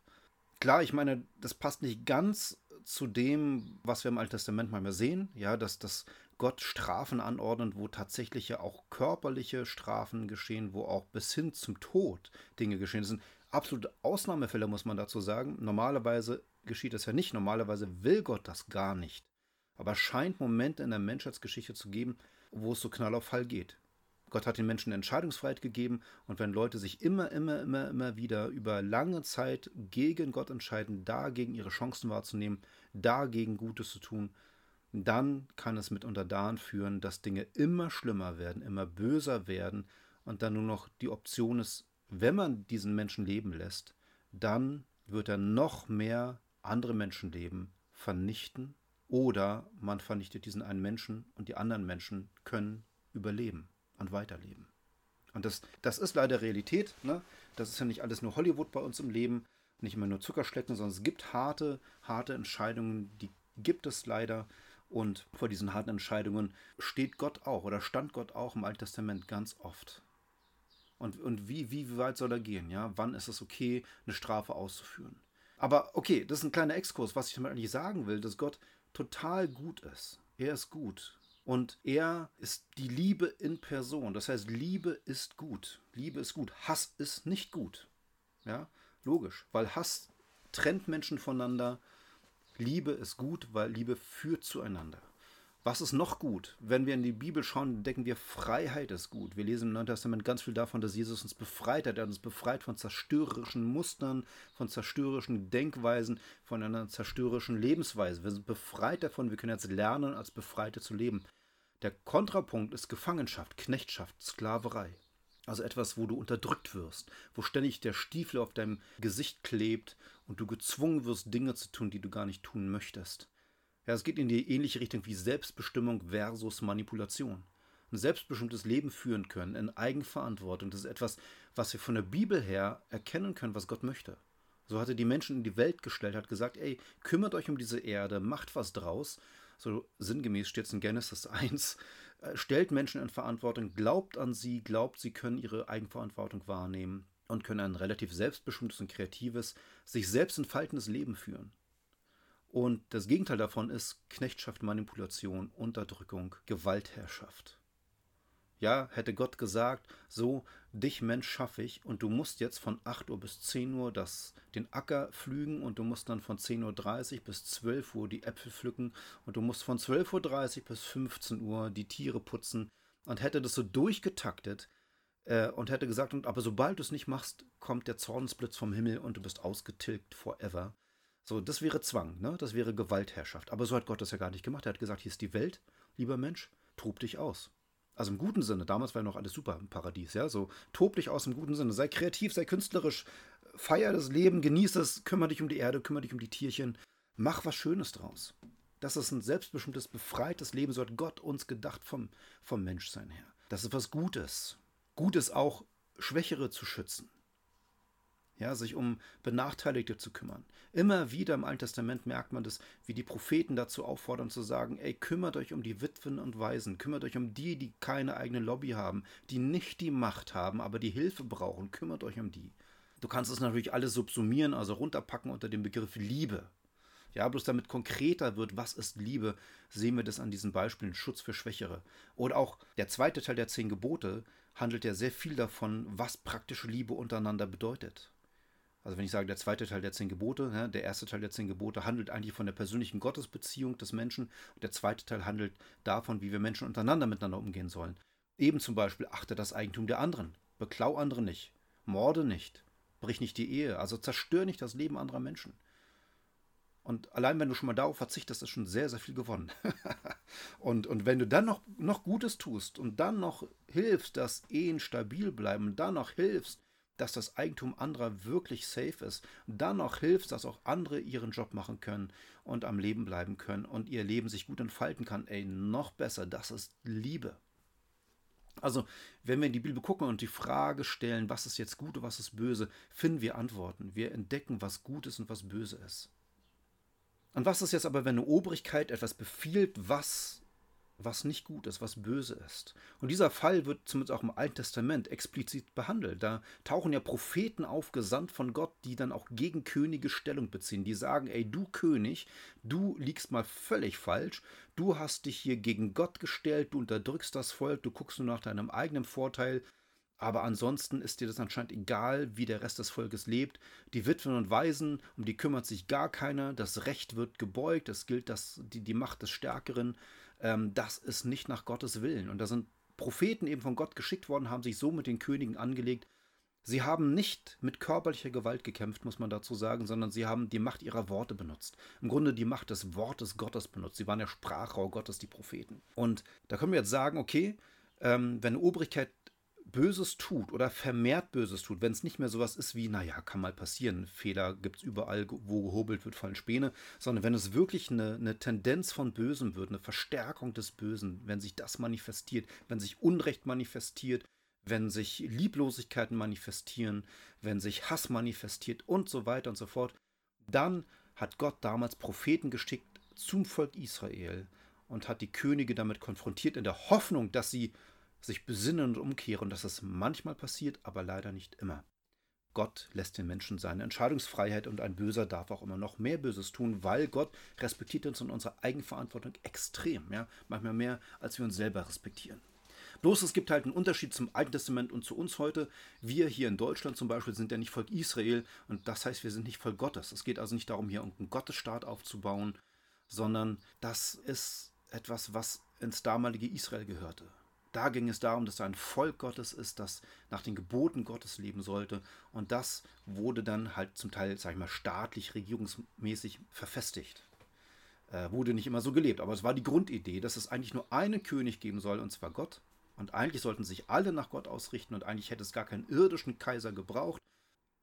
Klar, ich meine, das passt nicht ganz zu dem, was wir im Alten Testament manchmal sehen, ja, dass das Gott Strafen anordnet, wo tatsächlich ja auch körperliche Strafen geschehen, wo auch bis hin zum Tod Dinge geschehen sind. Absolute Ausnahmefälle muss man dazu sagen. Normalerweise geschieht das ja nicht. Normalerweise will Gott das gar nicht. Aber es scheint Momente in der Menschheitsgeschichte zu geben, wo es so knall auf Fall geht. Gott hat den Menschen Entscheidungsfreiheit gegeben und wenn Leute sich immer, immer, immer, immer wieder über lange Zeit gegen Gott entscheiden, dagegen ihre Chancen wahrzunehmen, dagegen Gutes zu tun, dann kann es mitunter daran führen, dass Dinge immer schlimmer werden, immer böser werden und dann nur noch die Option ist, wenn man diesen Menschen leben lässt, dann wird er noch mehr andere Menschenleben vernichten oder man vernichtet diesen einen Menschen und die anderen Menschen können überleben und weiterleben. Und das, das ist leider Realität. Ne? Das ist ja nicht alles nur Hollywood bei uns im Leben, nicht immer nur Zuckerschlecken, sondern es gibt harte, harte Entscheidungen, die gibt es leider. Und vor diesen harten Entscheidungen steht Gott auch oder stand Gott auch im Alten Testament ganz oft. Und, und wie, wie weit soll er gehen? Ja? Wann ist es okay, eine Strafe auszuführen? Aber okay, das ist ein kleiner Exkurs. Was ich damit eigentlich sagen will, dass Gott total gut ist. Er ist gut. Und er ist die Liebe in Person. Das heißt, Liebe ist gut. Liebe ist gut. Hass ist nicht gut. Ja, logisch. Weil Hass trennt Menschen voneinander. Liebe ist gut, weil Liebe führt zueinander. Was ist noch gut? Wenn wir in die Bibel schauen, entdecken wir, Freiheit ist gut. Wir lesen im Neuen Testament ganz viel davon, dass Jesus uns befreit hat. Er hat uns befreit von zerstörerischen Mustern, von zerstörerischen Denkweisen, von einer zerstörerischen Lebensweise. Wir sind befreit davon. Wir können jetzt lernen, als Befreite zu leben. Der Kontrapunkt ist Gefangenschaft, Knechtschaft, Sklaverei. Also etwas, wo du unterdrückt wirst, wo ständig der Stiefel auf deinem Gesicht klebt und du gezwungen wirst, Dinge zu tun, die du gar nicht tun möchtest. Ja, es geht in die ähnliche Richtung wie Selbstbestimmung versus Manipulation. Ein selbstbestimmtes Leben führen können in Eigenverantwortung, das ist etwas, was wir von der Bibel her erkennen können, was Gott möchte. So hat er die Menschen in die Welt gestellt, hat gesagt, ey, kümmert euch um diese Erde, macht was draus. So sinngemäß steht es in Genesis 1. Äh, stellt Menschen in Verantwortung, glaubt an sie, glaubt, sie können ihre Eigenverantwortung wahrnehmen und können ein relativ selbstbestimmtes und kreatives, sich selbst entfaltendes Leben führen. Und das Gegenteil davon ist Knechtschaft, Manipulation, Unterdrückung, Gewaltherrschaft. Ja, hätte Gott gesagt, so, dich Mensch schaffe ich und du musst jetzt von 8 Uhr bis 10 Uhr das, den Acker pflügen und du musst dann von 10.30 Uhr bis 12 Uhr die Äpfel pflücken und du musst von 12.30 Uhr bis 15 Uhr die Tiere putzen und hätte das so durchgetaktet äh, und hätte gesagt, aber sobald du es nicht machst, kommt der Zornesblitz vom Himmel und du bist ausgetilgt forever so, das wäre Zwang, ne? das wäre Gewaltherrschaft. Aber so hat Gott das ja gar nicht gemacht. Er hat gesagt, hier ist die Welt, lieber Mensch, tob dich aus. Also im guten Sinne, damals war ja noch alles super im Paradies, ja, so tob dich aus im guten Sinne, sei kreativ, sei künstlerisch, feier das Leben, genieß es, kümmere dich um die Erde, kümmere dich um die Tierchen, mach was Schönes draus. Das ist ein selbstbestimmtes, befreites Leben, so hat Gott uns gedacht vom, vom Menschsein her. Das ist was Gutes. Gutes auch, Schwächere zu schützen ja, sich um Benachteiligte zu kümmern. Immer wieder im Alten Testament merkt man das, wie die Propheten dazu auffordern zu sagen, ey, kümmert euch um die Witwen und Waisen, kümmert euch um die, die keine eigene Lobby haben, die nicht die Macht haben, aber die Hilfe brauchen, kümmert euch um die. Du kannst es natürlich alles subsumieren, also runterpacken unter dem Begriff Liebe. Ja, bloß damit konkreter wird, was ist Liebe, sehen wir das an diesen Beispielen Schutz für Schwächere. Oder auch der zweite Teil der zehn Gebote handelt ja sehr viel davon, was praktische Liebe untereinander bedeutet. Also wenn ich sage, der zweite Teil der zehn Gebote, ja, der erste Teil der zehn Gebote handelt eigentlich von der persönlichen Gottesbeziehung des Menschen und der zweite Teil handelt davon, wie wir Menschen untereinander miteinander umgehen sollen. Eben zum Beispiel achte das Eigentum der anderen, beklau andere nicht, morde nicht, brich nicht die Ehe, also zerstör nicht das Leben anderer Menschen. Und allein wenn du schon mal darauf verzichtest, ist schon sehr, sehr viel gewonnen. und, und wenn du dann noch, noch Gutes tust und dann noch hilfst, dass Ehen stabil bleiben, dann noch hilfst, dass das Eigentum anderer wirklich safe ist, dann noch hilft, dass auch andere ihren Job machen können und am Leben bleiben können und ihr Leben sich gut entfalten kann, ey, noch besser, das ist Liebe. Also, wenn wir in die Bibel gucken und die Frage stellen, was ist jetzt gut und was ist böse, finden wir Antworten. Wir entdecken, was gut ist und was böse ist. Und was ist jetzt aber, wenn eine Obrigkeit etwas befiehlt, was was nicht gut ist, was böse ist. Und dieser Fall wird zumindest auch im Alten Testament explizit behandelt. Da tauchen ja Propheten auf, gesandt von Gott, die dann auch gegen Könige Stellung beziehen. Die sagen, ey, du König, du liegst mal völlig falsch. Du hast dich hier gegen Gott gestellt, du unterdrückst das Volk, du guckst nur nach deinem eigenen Vorteil. Aber ansonsten ist dir das anscheinend egal, wie der Rest des Volkes lebt. Die Witwen und Waisen, um die kümmert sich gar keiner. Das Recht wird gebeugt. Es gilt das, die, die Macht des Stärkeren ähm, das ist nicht nach Gottes Willen. Und da sind Propheten eben von Gott geschickt worden, haben sich so mit den Königen angelegt. Sie haben nicht mit körperlicher Gewalt gekämpft, muss man dazu sagen, sondern sie haben die Macht ihrer Worte benutzt. Im Grunde die Macht des Wortes Gottes benutzt. Sie waren der Sprachrohr Gottes, die Propheten. Und da können wir jetzt sagen, okay, ähm, wenn eine Obrigkeit Böses tut oder vermehrt Böses tut, wenn es nicht mehr sowas ist wie, naja, kann mal passieren, Fehler gibt es überall, wo gehobelt wird, fallen Späne, sondern wenn es wirklich eine, eine Tendenz von Bösem wird, eine Verstärkung des Bösen, wenn sich das manifestiert, wenn sich Unrecht manifestiert, wenn sich Lieblosigkeiten manifestieren, wenn sich Hass manifestiert und so weiter und so fort, dann hat Gott damals Propheten geschickt zum Volk Israel und hat die Könige damit konfrontiert in der Hoffnung, dass sie sich besinnen und umkehren. Das ist manchmal passiert, aber leider nicht immer. Gott lässt den Menschen seine Entscheidungsfreiheit und ein Böser darf auch immer noch mehr Böses tun, weil Gott respektiert uns in unserer Eigenverantwortung extrem, ja, manchmal mehr, als wir uns selber respektieren. Bloß es gibt halt einen Unterschied zum Alten Testament und zu uns heute. Wir hier in Deutschland zum Beispiel sind ja nicht Volk Israel und das heißt, wir sind nicht Volk Gottes. Es geht also nicht darum, hier irgendeinen Gottesstaat aufzubauen, sondern das ist etwas, was ins damalige Israel gehörte. Da ging es darum, dass er ein Volk Gottes ist, das nach den Geboten Gottes leben sollte. Und das wurde dann halt zum Teil, sag ich mal, staatlich, regierungsmäßig verfestigt. Äh, wurde nicht immer so gelebt, aber es war die Grundidee, dass es eigentlich nur einen König geben soll, und zwar Gott. Und eigentlich sollten sich alle nach Gott ausrichten und eigentlich hätte es gar keinen irdischen Kaiser gebraucht.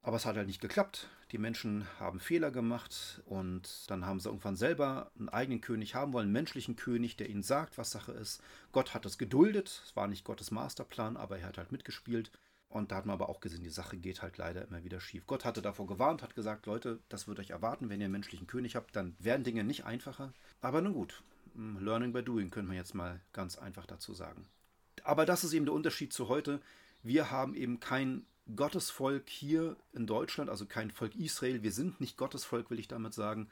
Aber es hat halt nicht geklappt. Die Menschen haben Fehler gemacht und dann haben sie irgendwann selber einen eigenen König haben wollen, einen menschlichen König, der ihnen sagt, was Sache ist. Gott hat das geduldet. Es war nicht Gottes Masterplan, aber er hat halt mitgespielt. Und da hat man aber auch gesehen, die Sache geht halt leider immer wieder schief. Gott hatte davor gewarnt, hat gesagt, Leute, das wird euch erwarten, wenn ihr einen menschlichen König habt, dann werden Dinge nicht einfacher. Aber nun gut, hm, Learning by Doing können wir jetzt mal ganz einfach dazu sagen. Aber das ist eben der Unterschied zu heute. Wir haben eben kein Gottesvolk hier in Deutschland, also kein Volk Israel. Wir sind nicht Gottesvolk, will ich damit sagen.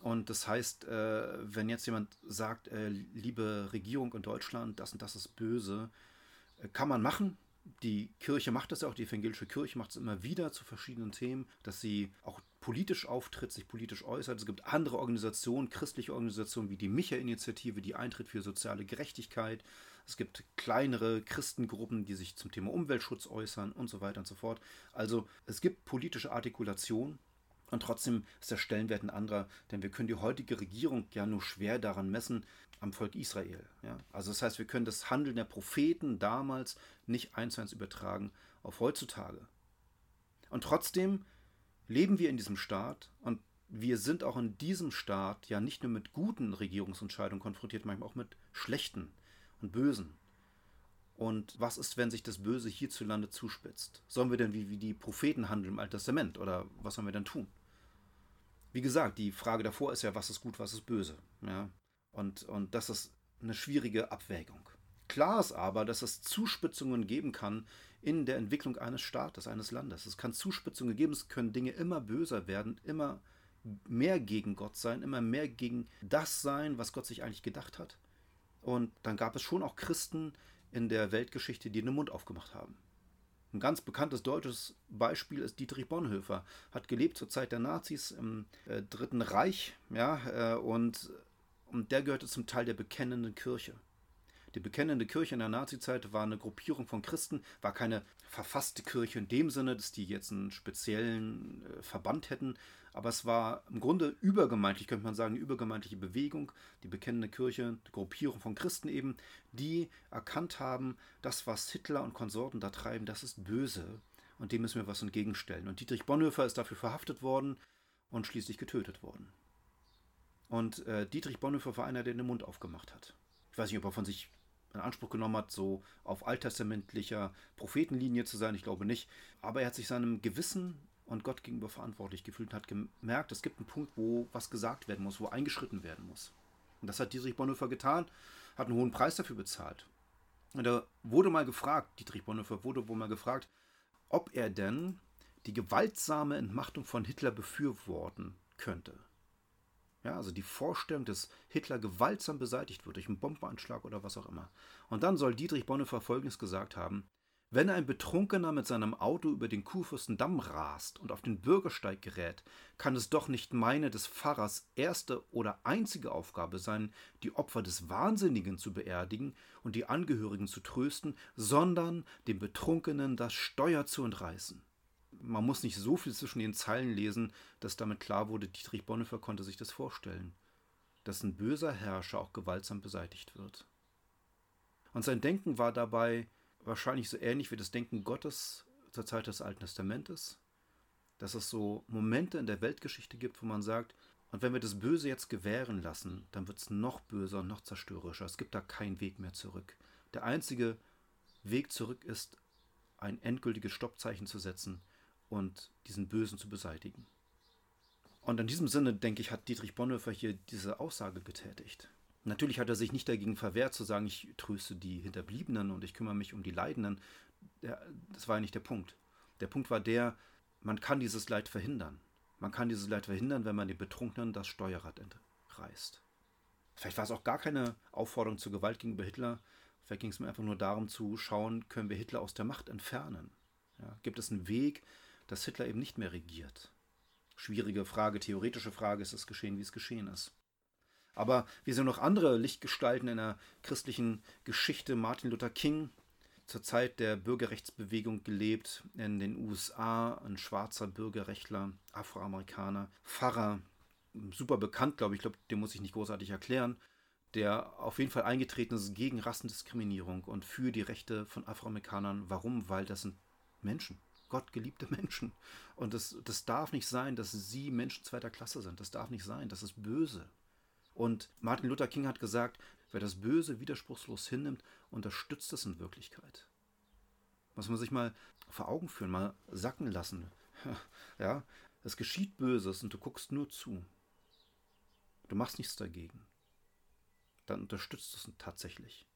Und das heißt, äh, wenn jetzt jemand sagt, äh, liebe Regierung in Deutschland, das und das ist böse, äh, kann man machen. Die Kirche macht das ja auch, die evangelische Kirche macht es immer wieder zu verschiedenen Themen, dass sie auch politisch auftritt, sich politisch äußert. Es gibt andere Organisationen, christliche Organisationen wie die Micha-Initiative, die eintritt für soziale Gerechtigkeit. Es gibt kleinere Christengruppen, die sich zum Thema Umweltschutz äußern und so weiter und so fort. Also es gibt politische Artikulation und trotzdem ist der Stellenwert ein anderer, denn wir können die heutige Regierung ja nur schwer daran messen am Volk Israel. Ja? Also das heißt, wir können das Handeln der Propheten damals nicht eins zu eins übertragen auf heutzutage. Und trotzdem leben wir in diesem Staat und wir sind auch in diesem Staat ja nicht nur mit guten Regierungsentscheidungen konfrontiert, manchmal auch mit schlechten und Bösen. Und was ist, wenn sich das Böse hierzulande zuspitzt? Sollen wir denn wie, wie die Propheten handeln im Alten Testament oder was sollen wir denn tun? Wie gesagt, die Frage davor ist ja, was ist gut, was ist böse. Ja? Und, und das ist eine schwierige Abwägung. Klar ist aber, dass es Zuspitzungen geben kann in der Entwicklung eines Staates, eines Landes. Es kann Zuspitzungen geben, es können Dinge immer böser werden, immer mehr gegen Gott sein, immer mehr gegen das sein, was Gott sich eigentlich gedacht hat. Und dann gab es schon auch Christen in der Weltgeschichte, die den Mund aufgemacht haben. Ein ganz bekanntes deutsches Beispiel ist Dietrich Bonhoeffer. Hat gelebt zur Zeit der Nazis im äh, Dritten Reich, ja, äh, und, und der gehörte zum Teil der bekennenden Kirche. Die bekennende Kirche in der Nazizeit war eine Gruppierung von Christen, war keine verfasste Kirche in dem Sinne, dass die jetzt einen speziellen äh, Verband hätten, aber es war im Grunde übergemeindlich, könnte man sagen, eine übergemeindliche Bewegung, die bekennende Kirche, die Gruppierung von Christen eben, die erkannt haben, das, was Hitler und Konsorten da treiben, das ist böse und dem müssen wir was entgegenstellen. Und Dietrich Bonhoeffer ist dafür verhaftet worden und schließlich getötet worden. Und äh, Dietrich Bonhoeffer war einer, der den Mund aufgemacht hat. Ich weiß nicht, ob er von sich in Anspruch genommen hat, so auf alttestamentlicher Prophetenlinie zu sein, ich glaube nicht. Aber er hat sich seinem Gewissen und Gott gegenüber verantwortlich gefühlt und hat gemerkt, es gibt einen Punkt, wo was gesagt werden muss, wo eingeschritten werden muss. Und das hat Dietrich Bonhoeffer getan, hat einen hohen Preis dafür bezahlt. Und da wurde mal gefragt, Dietrich Bonhoeffer wurde wohl mal gefragt, ob er denn die gewaltsame Entmachtung von Hitler befürworten könnte. Ja, also die Vorstellung, dass Hitler gewaltsam beseitigt wird durch einen Bombenanschlag oder was auch immer. Und dann soll Dietrich Bonhoeffer Folgendes gesagt haben: Wenn ein Betrunkener mit seinem Auto über den Kurfürstendamm rast und auf den Bürgersteig gerät, kann es doch nicht meine des Pfarrers erste oder einzige Aufgabe sein, die Opfer des Wahnsinnigen zu beerdigen und die Angehörigen zu trösten, sondern dem Betrunkenen das Steuer zu entreißen. Man muss nicht so viel zwischen den Zeilen lesen, dass damit klar wurde, Dietrich Bonhoeffer konnte sich das vorstellen, dass ein böser Herrscher auch gewaltsam beseitigt wird. Und sein Denken war dabei, wahrscheinlich so ähnlich wie das Denken Gottes zur Zeit des Alten Testamentes, dass es so Momente in der Weltgeschichte gibt, wo man sagt, und wenn wir das Böse jetzt gewähren lassen, dann wird es noch böser und noch zerstörerischer. Es gibt da keinen Weg mehr zurück. Der einzige Weg zurück ist, ein endgültiges Stoppzeichen zu setzen und diesen Bösen zu beseitigen. Und in diesem Sinne, denke ich, hat Dietrich Bonhoeffer hier diese Aussage getätigt. Natürlich hat er sich nicht dagegen verwehrt, zu sagen, ich tröste die Hinterbliebenen und ich kümmere mich um die Leidenden. Das war ja nicht der Punkt. Der Punkt war der, man kann dieses Leid verhindern. Man kann dieses Leid verhindern, wenn man den Betrunkenen das Steuerrad entreißt. Vielleicht war es auch gar keine Aufforderung zur Gewalt gegenüber Hitler. Vielleicht ging es mir einfach nur darum zu schauen, können wir Hitler aus der Macht entfernen. Ja, gibt es einen Weg, dass Hitler eben nicht mehr regiert? Schwierige Frage, theoretische Frage, ist es geschehen, wie es geschehen ist. Aber wir sehen noch andere Lichtgestalten in der christlichen Geschichte. Martin Luther King, zur Zeit der Bürgerrechtsbewegung gelebt in den USA, ein schwarzer Bürgerrechtler, Afroamerikaner, Pfarrer, super bekannt, glaube ich, glaube, den muss ich nicht großartig erklären, der auf jeden Fall eingetreten ist gegen Rassendiskriminierung und für die Rechte von Afroamerikanern. Warum? Weil das sind Menschen, gottgeliebte Menschen. Und das, das darf nicht sein, dass sie Menschen zweiter Klasse sind. Das darf nicht sein. Das ist böse. Und Martin Luther King hat gesagt, wer das Böse widerspruchslos hinnimmt, unterstützt es in Wirklichkeit. Muss man sich mal vor Augen führen, mal sacken lassen. Ja, es geschieht Böses und du guckst nur zu. Du machst nichts dagegen. Dann unterstützt es tatsächlich.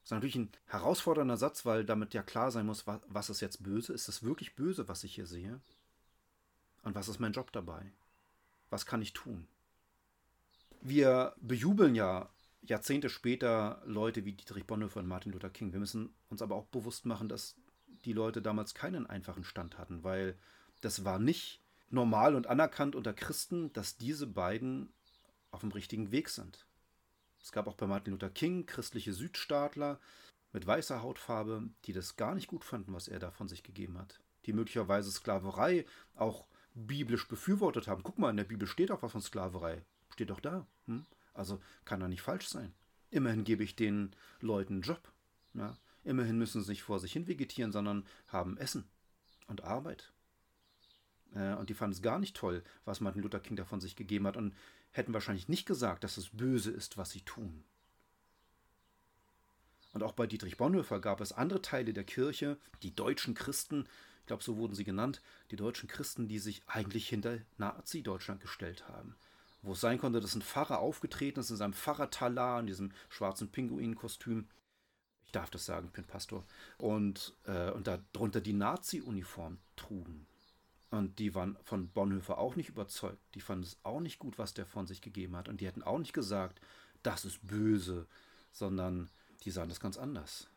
Das ist natürlich ein herausfordernder Satz, weil damit ja klar sein muss, was ist jetzt böse? Ist es wirklich böse, was ich hier sehe? Und was ist mein Job dabei? Was kann ich tun? Wir bejubeln ja Jahrzehnte später Leute wie Dietrich Bonhoeffer und Martin Luther King. Wir müssen uns aber auch bewusst machen, dass die Leute damals keinen einfachen Stand hatten, weil das war nicht normal und anerkannt unter Christen, dass diese beiden auf dem richtigen Weg sind. Es gab auch bei Martin Luther King christliche Südstaatler mit weißer Hautfarbe, die das gar nicht gut fanden, was er da von sich gegeben hat. Die möglicherweise Sklaverei auch biblisch befürwortet haben. Guck mal, in der Bibel steht auch was von Sklaverei steht doch da. Hm? Also kann da nicht falsch sein. Immerhin gebe ich den Leuten einen Job. Ja? Immerhin müssen sie nicht vor sich hin vegetieren, sondern haben Essen und Arbeit. Und die fanden es gar nicht toll, was Martin Luther King da von sich gegeben hat und hätten wahrscheinlich nicht gesagt, dass es böse ist, was sie tun. Und auch bei Dietrich Bonhoeffer gab es andere Teile der Kirche, die deutschen Christen, ich glaube, so wurden sie genannt, die deutschen Christen, die sich eigentlich hinter Nazi-Deutschland gestellt haben wo es sein konnte, dass ein Pfarrer aufgetreten ist in seinem Pfarrertalar, in diesem schwarzen Pinguinkostüm. Ich darf das sagen, ich bin Pastor. Und, äh, und darunter die Nazi-Uniform trugen. Und die waren von Bonhoeffer auch nicht überzeugt. Die fanden es auch nicht gut, was der von sich gegeben hat. Und die hätten auch nicht gesagt, das ist böse, sondern die sahen das ganz anders.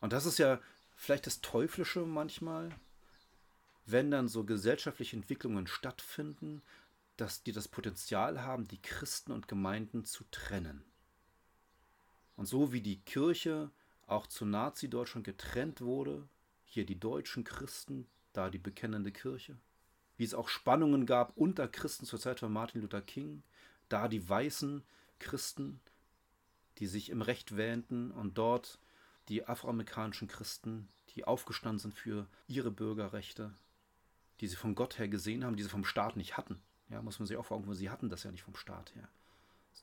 Und das ist ja vielleicht das Teuflische manchmal, wenn dann so gesellschaftliche Entwicklungen stattfinden, dass die das Potenzial haben, die Christen und Gemeinden zu trennen. Und so wie die Kirche auch zu Nazi-Deutschland getrennt wurde, hier die deutschen Christen, da die bekennende Kirche, wie es auch Spannungen gab unter Christen zur Zeit von Martin Luther King, da die weißen Christen, die sich im Recht wähnten und dort die afroamerikanischen Christen, die aufgestanden sind für ihre Bürgerrechte, die sie von Gott her gesehen haben, die sie vom Staat nicht hatten. Ja, muss man sich auch führen, sie hatten das ja nicht vom Staat her.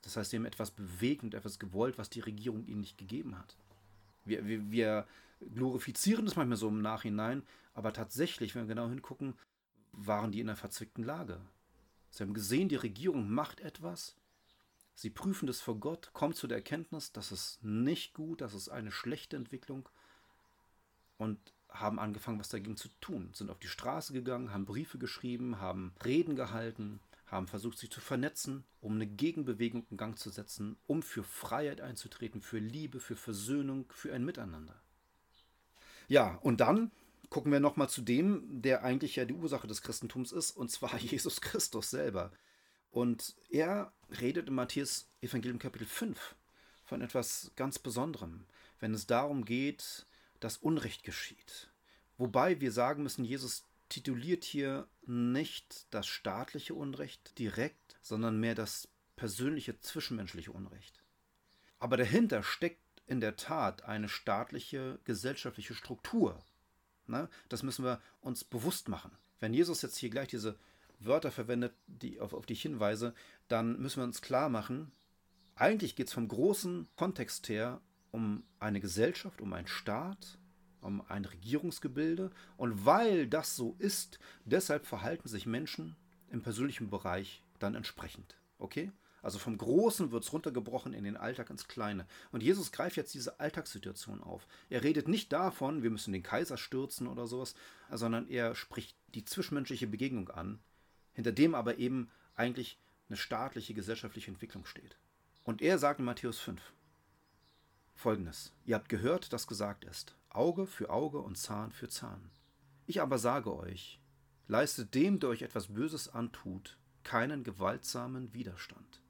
Das heißt, sie haben etwas bewegt und etwas gewollt, was die Regierung ihnen nicht gegeben hat. Wir, wir, wir glorifizieren das manchmal so im Nachhinein, aber tatsächlich, wenn wir genau hingucken, waren die in einer verzwickten Lage. Sie haben gesehen, die Regierung macht etwas, sie prüfen das vor Gott, kommen zu der Erkenntnis, das ist nicht gut, das ist eine schlechte Entwicklung und haben angefangen, was dagegen zu tun. Sind auf die Straße gegangen, haben Briefe geschrieben, haben Reden gehalten, haben versucht, sich zu vernetzen, um eine Gegenbewegung in Gang zu setzen, um für Freiheit einzutreten, für Liebe, für Versöhnung, für ein Miteinander. Ja, und dann gucken wir nochmal zu dem, der eigentlich ja die Ursache des Christentums ist, und zwar Jesus Christus selber. Und er redet im Matthäus Evangelium Kapitel 5 von etwas ganz Besonderem, wenn es darum geht, dass Unrecht geschieht. Wobei wir sagen müssen, Jesus tituliert hier nicht das staatliche Unrecht direkt, sondern mehr das persönliche zwischenmenschliche Unrecht. Aber dahinter steckt in der Tat eine staatliche gesellschaftliche Struktur. Ne? Das müssen wir uns bewusst machen. Wenn Jesus jetzt hier gleich diese Wörter verwendet, die, auf, auf die ich hinweise, dann müssen wir uns klar machen, eigentlich geht es vom großen Kontext her um eine Gesellschaft, um einen Staat, um ein Regierungsgebilde. Und weil das so ist, deshalb verhalten sich Menschen im persönlichen Bereich dann entsprechend. Okay? Also vom Großen wird es runtergebrochen in den Alltag ins Kleine. Und Jesus greift jetzt diese Alltagssituation auf. Er redet nicht davon, wir müssen den Kaiser stürzen oder sowas, sondern er spricht die zwischenmenschliche Begegnung an, hinter dem aber eben eigentlich eine staatliche, gesellschaftliche Entwicklung steht. Und er sagt in Matthäus 5 folgendes: Ihr habt gehört, dass gesagt ist: Auge für Auge und Zahn für Zahn. Ich aber sage euch: Leistet dem, der euch etwas Böses antut, keinen gewaltsamen Widerstand.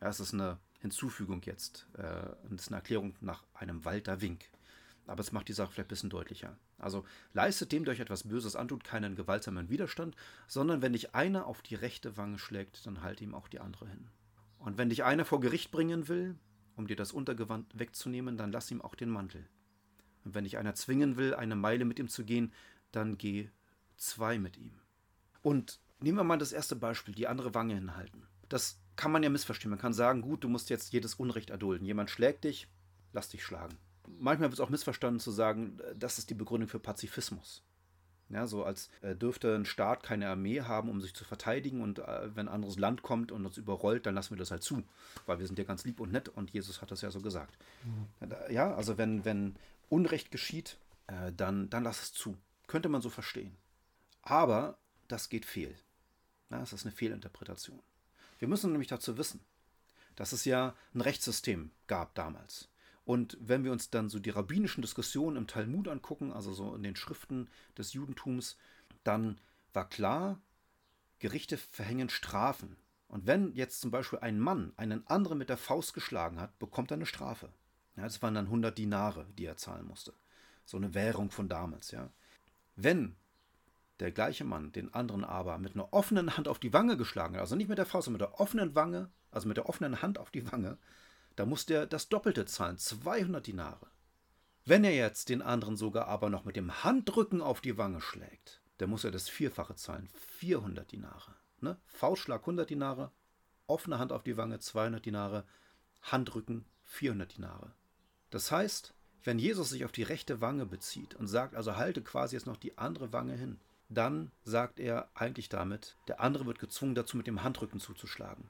Ja, es ist eine Hinzufügung jetzt. Äh, es ist eine Erklärung nach einem Walter Wink. Aber es macht die Sache vielleicht ein bisschen deutlicher. Also leistet dem, der euch etwas Böses antut, keinen gewaltsamen Widerstand, sondern wenn dich einer auf die rechte Wange schlägt, dann halte ihm auch die andere hin. Und wenn dich einer vor Gericht bringen will, um dir das Untergewand wegzunehmen, dann lass ihm auch den Mantel. Und wenn dich einer zwingen will, eine Meile mit ihm zu gehen, dann geh zwei mit ihm. Und nehmen wir mal das erste Beispiel, die andere Wange hinhalten. Das kann man ja missverstehen. Man kann sagen, gut, du musst jetzt jedes Unrecht erdulden. Jemand schlägt dich, lass dich schlagen. Manchmal wird es auch missverstanden zu sagen, das ist die Begründung für Pazifismus. Ja, so als äh, dürfte ein Staat keine Armee haben, um sich zu verteidigen und äh, wenn ein anderes Land kommt und uns überrollt, dann lassen wir das halt zu, weil wir sind ja ganz lieb und nett und Jesus hat das ja so gesagt. Mhm. Ja, also wenn, wenn Unrecht geschieht, äh, dann, dann lass es zu. Könnte man so verstehen. Aber das geht fehl. Ja, das ist eine Fehlinterpretation. Wir müssen nämlich dazu wissen, dass es ja ein Rechtssystem gab damals. Und wenn wir uns dann so die rabbinischen Diskussionen im Talmud angucken, also so in den Schriften des Judentums, dann war klar, Gerichte verhängen Strafen. Und wenn jetzt zum Beispiel ein Mann einen anderen mit der Faust geschlagen hat, bekommt er eine Strafe. Ja, das waren dann 100 Dinare, die er zahlen musste. So eine Währung von damals. Ja. Wenn der gleiche Mann den anderen aber mit einer offenen Hand auf die Wange geschlagen hat, also nicht mit der Faust, sondern mit der offenen Wange, also mit der offenen Hand auf die Wange, da muss der das Doppelte zahlen, 200 Dinare. Wenn er jetzt den anderen sogar aber noch mit dem Handrücken auf die Wange schlägt, dann muss er das Vierfache zahlen, 400 Dinare. Ne? Faustschlag 100 Dinare, offene Hand auf die Wange 200 Dinare, Handrücken 400 Dinare. Das heißt, wenn Jesus sich auf die rechte Wange bezieht und sagt, also halte quasi jetzt noch die andere Wange hin, dann sagt er eigentlich damit, der andere wird gezwungen dazu, mit dem Handrücken zuzuschlagen.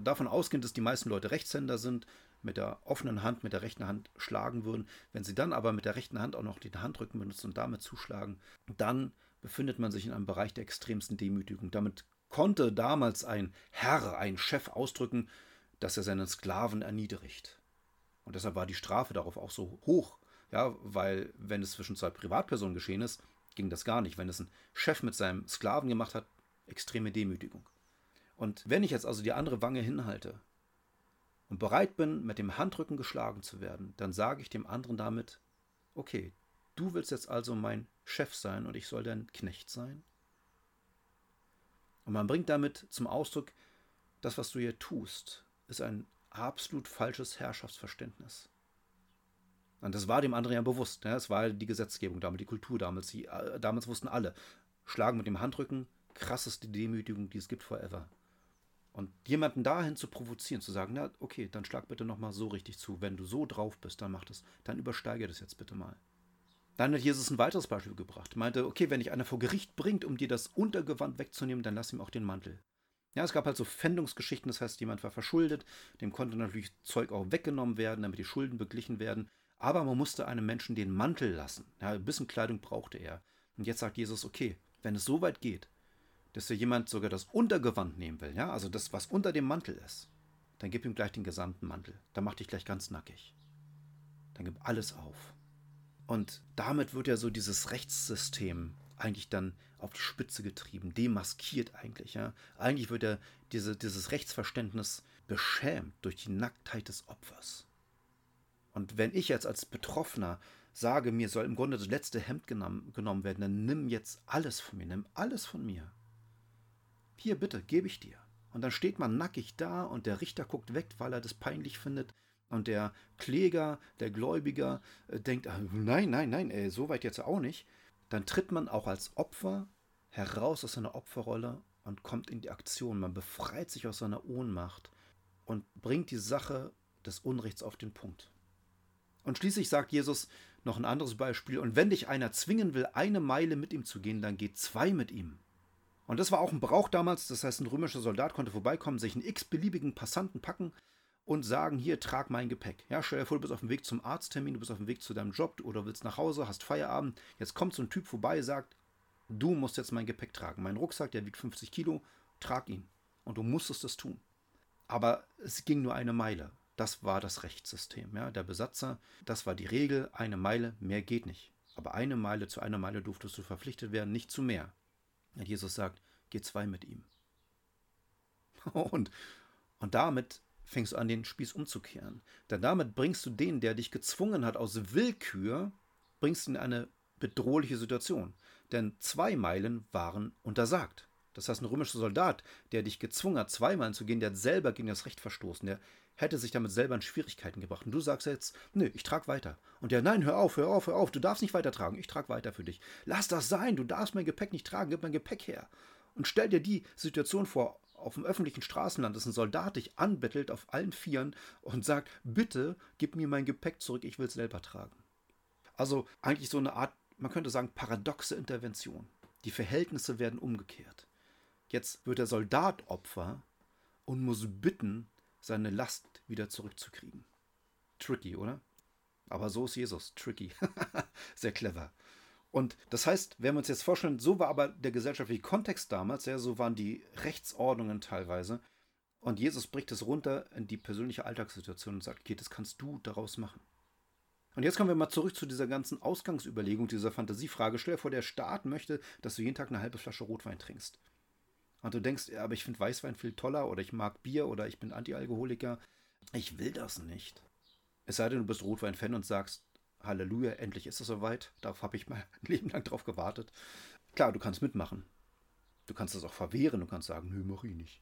Davon ausgehend, dass die meisten Leute Rechtshänder sind, mit der offenen Hand, mit der rechten Hand schlagen würden. Wenn sie dann aber mit der rechten Hand auch noch den Handrücken benutzen und damit zuschlagen, dann befindet man sich in einem Bereich der extremsten Demütigung. Damit konnte damals ein Herr, ein Chef ausdrücken, dass er seinen Sklaven erniedrigt. Und deshalb war die Strafe darauf auch so hoch. Ja, weil wenn es zwischen zwei Privatpersonen geschehen ist, ging das gar nicht. Wenn es ein Chef mit seinem Sklaven gemacht hat, extreme Demütigung. Und wenn ich jetzt also die andere Wange hinhalte und bereit bin, mit dem Handrücken geschlagen zu werden, dann sage ich dem anderen damit, okay, du willst jetzt also mein Chef sein und ich soll dein Knecht sein? Und man bringt damit zum Ausdruck, das, was du hier tust, ist ein absolut falsches Herrschaftsverständnis. Und das war dem anderen ja bewusst. Ne? Das war die Gesetzgebung damals, die Kultur damals. Die, äh, damals wussten alle, schlagen mit dem Handrücken, krasseste Demütigung, die es gibt forever. Und jemanden dahin zu provozieren, zu sagen, na okay, dann schlag bitte nochmal so richtig zu. Wenn du so drauf bist, dann mach das. Dann übersteige das jetzt bitte mal. Dann hat Jesus ein weiteres Beispiel gebracht. Meinte, okay, wenn dich einer vor Gericht bringt, um dir das Untergewand wegzunehmen, dann lass ihm auch den Mantel. Ja, es gab halt so Pfändungsgeschichten, das heißt, jemand war verschuldet, dem konnte natürlich Zeug auch weggenommen werden, damit die Schulden beglichen werden. Aber man musste einem Menschen den Mantel lassen. Ja, ein bisschen Kleidung brauchte er. Und jetzt sagt Jesus, okay, wenn es so weit geht, dass dir jemand sogar das Untergewand nehmen will, ja, also das, was unter dem Mantel ist, dann gib ihm gleich den gesamten Mantel. Dann mach dich gleich ganz nackig. Dann gib alles auf. Und damit wird ja so dieses Rechtssystem eigentlich dann auf die Spitze getrieben, demaskiert eigentlich. Ja? Eigentlich wird ja diese, dieses Rechtsverständnis beschämt durch die Nacktheit des Opfers. Und wenn ich jetzt als Betroffener sage, mir soll im Grunde das letzte Hemd genommen, genommen werden, dann nimm jetzt alles von mir, nimm alles von mir. Hier bitte, gebe ich dir. Und dann steht man nackig da und der Richter guckt weg, weil er das peinlich findet. Und der Kläger, der Gläubiger äh, denkt, ah, nein, nein, nein, ey, so weit jetzt auch nicht. Dann tritt man auch als Opfer heraus aus seiner Opferrolle und kommt in die Aktion. Man befreit sich aus seiner Ohnmacht und bringt die Sache des Unrechts auf den Punkt. Und schließlich sagt Jesus noch ein anderes Beispiel, und wenn dich einer zwingen will, eine Meile mit ihm zu gehen, dann geh zwei mit ihm. Und das war auch ein Brauch damals, das heißt, ein römischer Soldat konnte vorbeikommen, sich einen x-beliebigen Passanten packen und sagen, hier, trag mein Gepäck. Ja, stell dir vor, du bist auf dem Weg zum Arzttermin, du bist auf dem Weg zu deinem Job oder willst nach Hause, hast Feierabend. Jetzt kommt so ein Typ vorbei, sagt, du musst jetzt mein Gepäck tragen. Mein Rucksack, der wiegt 50 Kilo, trag ihn. Und du musstest es tun. Aber es ging nur eine Meile. Das war das Rechtssystem. Ja? Der Besatzer, das war die Regel, eine Meile, mehr geht nicht. Aber eine Meile zu einer Meile durftest du verpflichtet werden, nicht zu mehr. Und Jesus sagt, geh zwei mit ihm. Und, und damit fängst du an, den Spieß umzukehren. Denn damit bringst du den, der dich gezwungen hat aus Willkür, bringst ihn in eine bedrohliche Situation. Denn zwei Meilen waren untersagt. Das heißt, ein römischer Soldat, der dich gezwungen hat, zwei Meilen zu gehen, der hat selber gegen das Recht verstoßen. Der hätte sich damit selber in Schwierigkeiten gebracht. Und du sagst jetzt, nö, ich trage weiter. Und der, nein, hör auf, hör auf, hör auf, du darfst nicht weitertragen. Ich trage weiter für dich. Lass das sein, du darfst mein Gepäck nicht tragen, gib mein Gepäck her. Und stell dir die Situation vor, auf dem öffentlichen Straßenland, dass ein Soldat dich anbettelt auf allen Vieren und sagt, bitte gib mir mein Gepäck zurück, ich will es selber tragen. Also eigentlich so eine Art, man könnte sagen, paradoxe Intervention. Die Verhältnisse werden umgekehrt. Jetzt wird der Soldat Opfer und muss bitten, seine Last wieder zurückzukriegen. Tricky, oder? Aber so ist Jesus. Tricky. Sehr clever. Und das heißt, wenn wir uns jetzt vorstellen, so war aber der gesellschaftliche Kontext damals, ja, so waren die Rechtsordnungen teilweise. Und Jesus bricht es runter in die persönliche Alltagssituation und sagt, okay, das kannst du daraus machen. Und jetzt kommen wir mal zurück zu dieser ganzen Ausgangsüberlegung, dieser Fantasiefrage. Stell dir vor, der Staat möchte, dass du jeden Tag eine halbe Flasche Rotwein trinkst. Und du denkst, ja, aber ich finde Weißwein viel toller oder ich mag Bier oder ich bin Antialkoholiker. Ich will das nicht. Es sei denn, du bist Rotwein-Fan und sagst, Halleluja, endlich ist es soweit. Darauf habe ich mein Leben lang drauf gewartet. Klar, du kannst mitmachen. Du kannst das auch verwehren. Du kannst sagen, nö, mach ich nicht.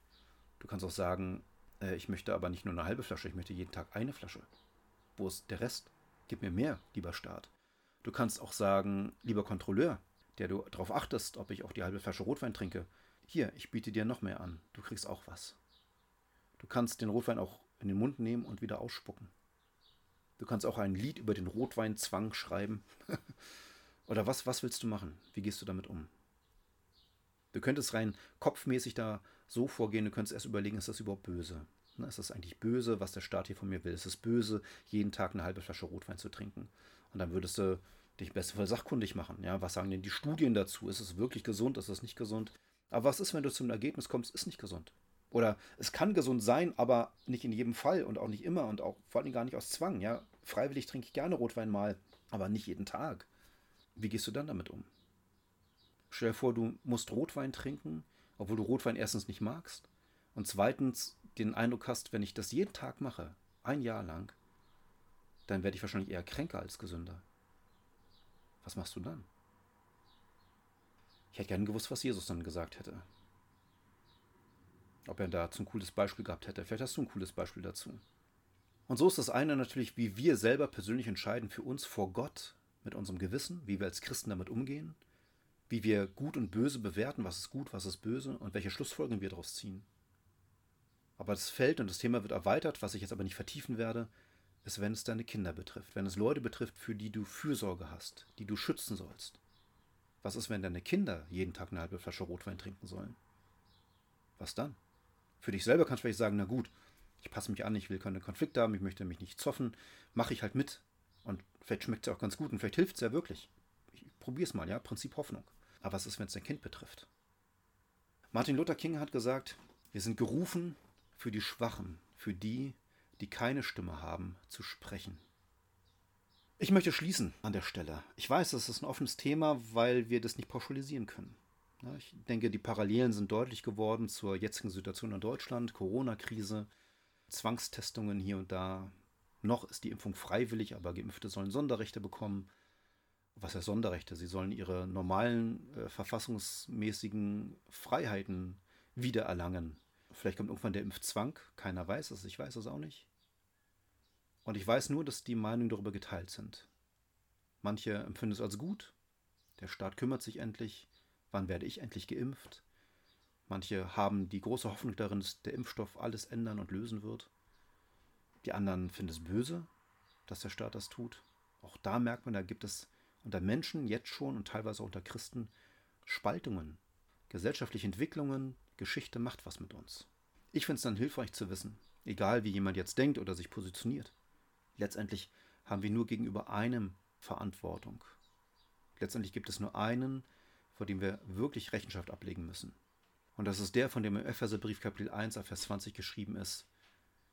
Du kannst auch sagen, äh, ich möchte aber nicht nur eine halbe Flasche, ich möchte jeden Tag eine Flasche. Wo ist der Rest? Gib mir mehr, lieber Staat. Du kannst auch sagen, lieber Kontrolleur, der du darauf achtest, ob ich auch die halbe Flasche Rotwein trinke. Hier, ich biete dir noch mehr an. Du kriegst auch was. Du kannst den Rotwein auch in den Mund nehmen und wieder ausspucken. Du kannst auch ein Lied über den Rotweinzwang schreiben. Oder was, was willst du machen? Wie gehst du damit um? Du könntest rein kopfmäßig da so vorgehen, du könntest erst überlegen, ist das überhaupt böse? Ne, ist das eigentlich böse, was der Staat hier von mir will? Ist es böse, jeden Tag eine halbe Flasche Rotwein zu trinken? Und dann würdest du dich bestenfalls sachkundig machen. Ja, was sagen denn die Studien dazu? Ist es wirklich gesund? Ist es nicht gesund? Aber was ist, wenn du zum Ergebnis kommst, ist nicht gesund? Oder es kann gesund sein, aber nicht in jedem Fall und auch nicht immer und auch vor allem gar nicht aus Zwang. Ja, freiwillig trinke ich gerne Rotwein mal, aber nicht jeden Tag. Wie gehst du dann damit um? Stell dir vor, du musst Rotwein trinken, obwohl du Rotwein erstens nicht magst und zweitens den Eindruck hast, wenn ich das jeden Tag mache, ein Jahr lang, dann werde ich wahrscheinlich eher kränker als gesünder. Was machst du dann? Ich hätte gerne gewusst, was Jesus dann gesagt hätte. Ob er dazu ein cooles Beispiel gehabt hätte. Vielleicht hast du ein cooles Beispiel dazu. Und so ist das eine natürlich, wie wir selber persönlich entscheiden für uns vor Gott mit unserem Gewissen, wie wir als Christen damit umgehen, wie wir gut und böse bewerten, was ist gut, was ist böse und welche Schlussfolgerungen wir daraus ziehen. Aber das Feld und das Thema wird erweitert, was ich jetzt aber nicht vertiefen werde, ist, wenn es deine Kinder betrifft, wenn es Leute betrifft, für die du Fürsorge hast, die du schützen sollst. Was ist, wenn deine Kinder jeden Tag eine halbe Flasche Rotwein trinken sollen? Was dann? Für dich selber kannst du vielleicht sagen, na gut, ich passe mich an, ich will keine Konflikte haben, ich möchte mich nicht zoffen, mache ich halt mit. Und vielleicht schmeckt es auch ganz gut und vielleicht hilft es ja wirklich. Ich probiere es mal, ja, Prinzip Hoffnung. Aber was ist, wenn es dein Kind betrifft? Martin Luther King hat gesagt, wir sind gerufen, für die Schwachen, für die, die keine Stimme haben, zu sprechen. Ich möchte schließen an der Stelle. Ich weiß, das ist ein offenes Thema, weil wir das nicht pauschalisieren können. Ich denke, die Parallelen sind deutlich geworden zur jetzigen Situation in Deutschland, Corona-Krise, Zwangstestungen hier und da. Noch ist die Impfung freiwillig, aber Geimpfte sollen Sonderrechte bekommen. Was heißt Sonderrechte? Sie sollen ihre normalen äh, verfassungsmäßigen Freiheiten wiedererlangen. Vielleicht kommt irgendwann der Impfzwang, keiner weiß es, ich weiß es auch nicht. Und ich weiß nur, dass die Meinungen darüber geteilt sind. Manche empfinden es als gut, der Staat kümmert sich endlich, wann werde ich endlich geimpft. Manche haben die große Hoffnung darin, dass der Impfstoff alles ändern und lösen wird. Die anderen finden es böse, dass der Staat das tut. Auch da merkt man, da gibt es unter Menschen jetzt schon und teilweise auch unter Christen Spaltungen, gesellschaftliche Entwicklungen, Geschichte macht was mit uns. Ich finde es dann hilfreich zu wissen, egal wie jemand jetzt denkt oder sich positioniert. Letztendlich haben wir nur gegenüber einem Verantwortung. Letztendlich gibt es nur einen, vor dem wir wirklich Rechenschaft ablegen müssen. Und das ist der, von dem im Epheserbrief Kapitel 1, Vers 20 geschrieben ist.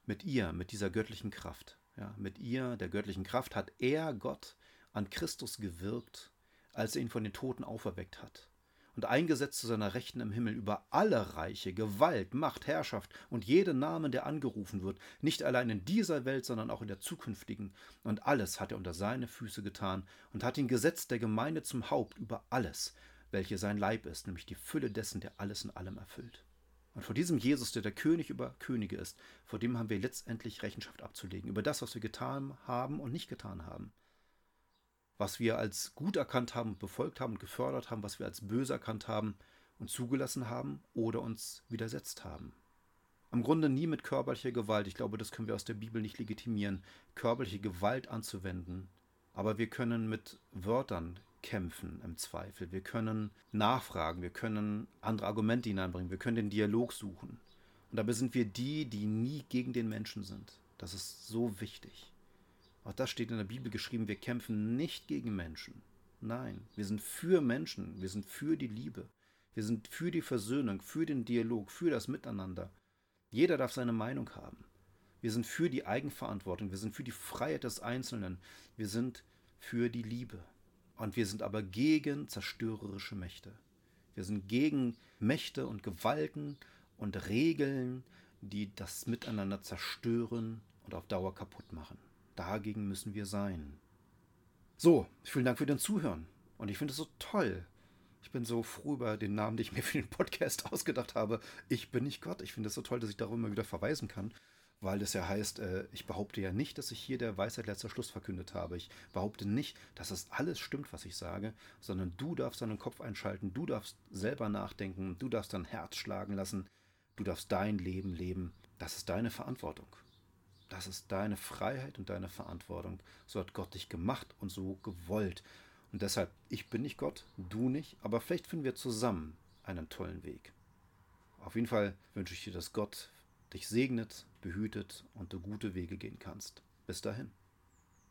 Mit ihr, mit dieser göttlichen Kraft, ja, mit ihr, der göttlichen Kraft, hat er, Gott, an Christus gewirkt, als er ihn von den Toten auferweckt hat und eingesetzt zu seiner Rechten im Himmel über alle Reiche, Gewalt, Macht, Herrschaft und jeden Namen, der angerufen wird, nicht allein in dieser Welt, sondern auch in der zukünftigen. Und alles hat er unter seine Füße getan und hat ihn gesetzt der Gemeinde zum Haupt über alles, welche sein Leib ist, nämlich die Fülle dessen, der alles in allem erfüllt. Und vor diesem Jesus, der der König über Könige ist, vor dem haben wir letztendlich Rechenschaft abzulegen, über das, was wir getan haben und nicht getan haben was wir als gut erkannt haben, befolgt haben und gefördert haben, was wir als böse erkannt haben und zugelassen haben oder uns widersetzt haben. Im Grunde nie mit körperlicher Gewalt. Ich glaube, das können wir aus der Bibel nicht legitimieren, körperliche Gewalt anzuwenden. Aber wir können mit Wörtern kämpfen im Zweifel. Wir können nachfragen, wir können andere Argumente hineinbringen, wir können den Dialog suchen. Und dabei sind wir die, die nie gegen den Menschen sind. Das ist so wichtig. Auch das steht in der Bibel geschrieben, wir kämpfen nicht gegen Menschen. Nein, wir sind für Menschen, wir sind für die Liebe, wir sind für die Versöhnung, für den Dialog, für das Miteinander. Jeder darf seine Meinung haben. Wir sind für die Eigenverantwortung, wir sind für die Freiheit des Einzelnen, wir sind für die Liebe. Und wir sind aber gegen zerstörerische Mächte. Wir sind gegen Mächte und Gewalten und Regeln, die das Miteinander zerstören und auf Dauer kaputt machen. Dagegen müssen wir sein. So, vielen Dank für den Zuhören. Und ich finde es so toll. Ich bin so froh über den Namen, den ich mir für den Podcast ausgedacht habe. Ich bin nicht Gott. Ich finde es so toll, dass ich darauf immer wieder verweisen kann, weil es ja heißt, äh, ich behaupte ja nicht, dass ich hier der Weisheit letzter Schluss verkündet habe. Ich behaupte nicht, dass es alles stimmt, was ich sage, sondern du darfst deinen Kopf einschalten, du darfst selber nachdenken, du darfst dein Herz schlagen lassen, du darfst dein Leben leben. Das ist deine Verantwortung. Das ist deine Freiheit und deine Verantwortung. So hat Gott dich gemacht und so gewollt. Und deshalb, ich bin nicht Gott, du nicht, aber vielleicht finden wir zusammen einen tollen Weg. Auf jeden Fall wünsche ich dir, dass Gott dich segnet, behütet und du gute Wege gehen kannst. Bis dahin.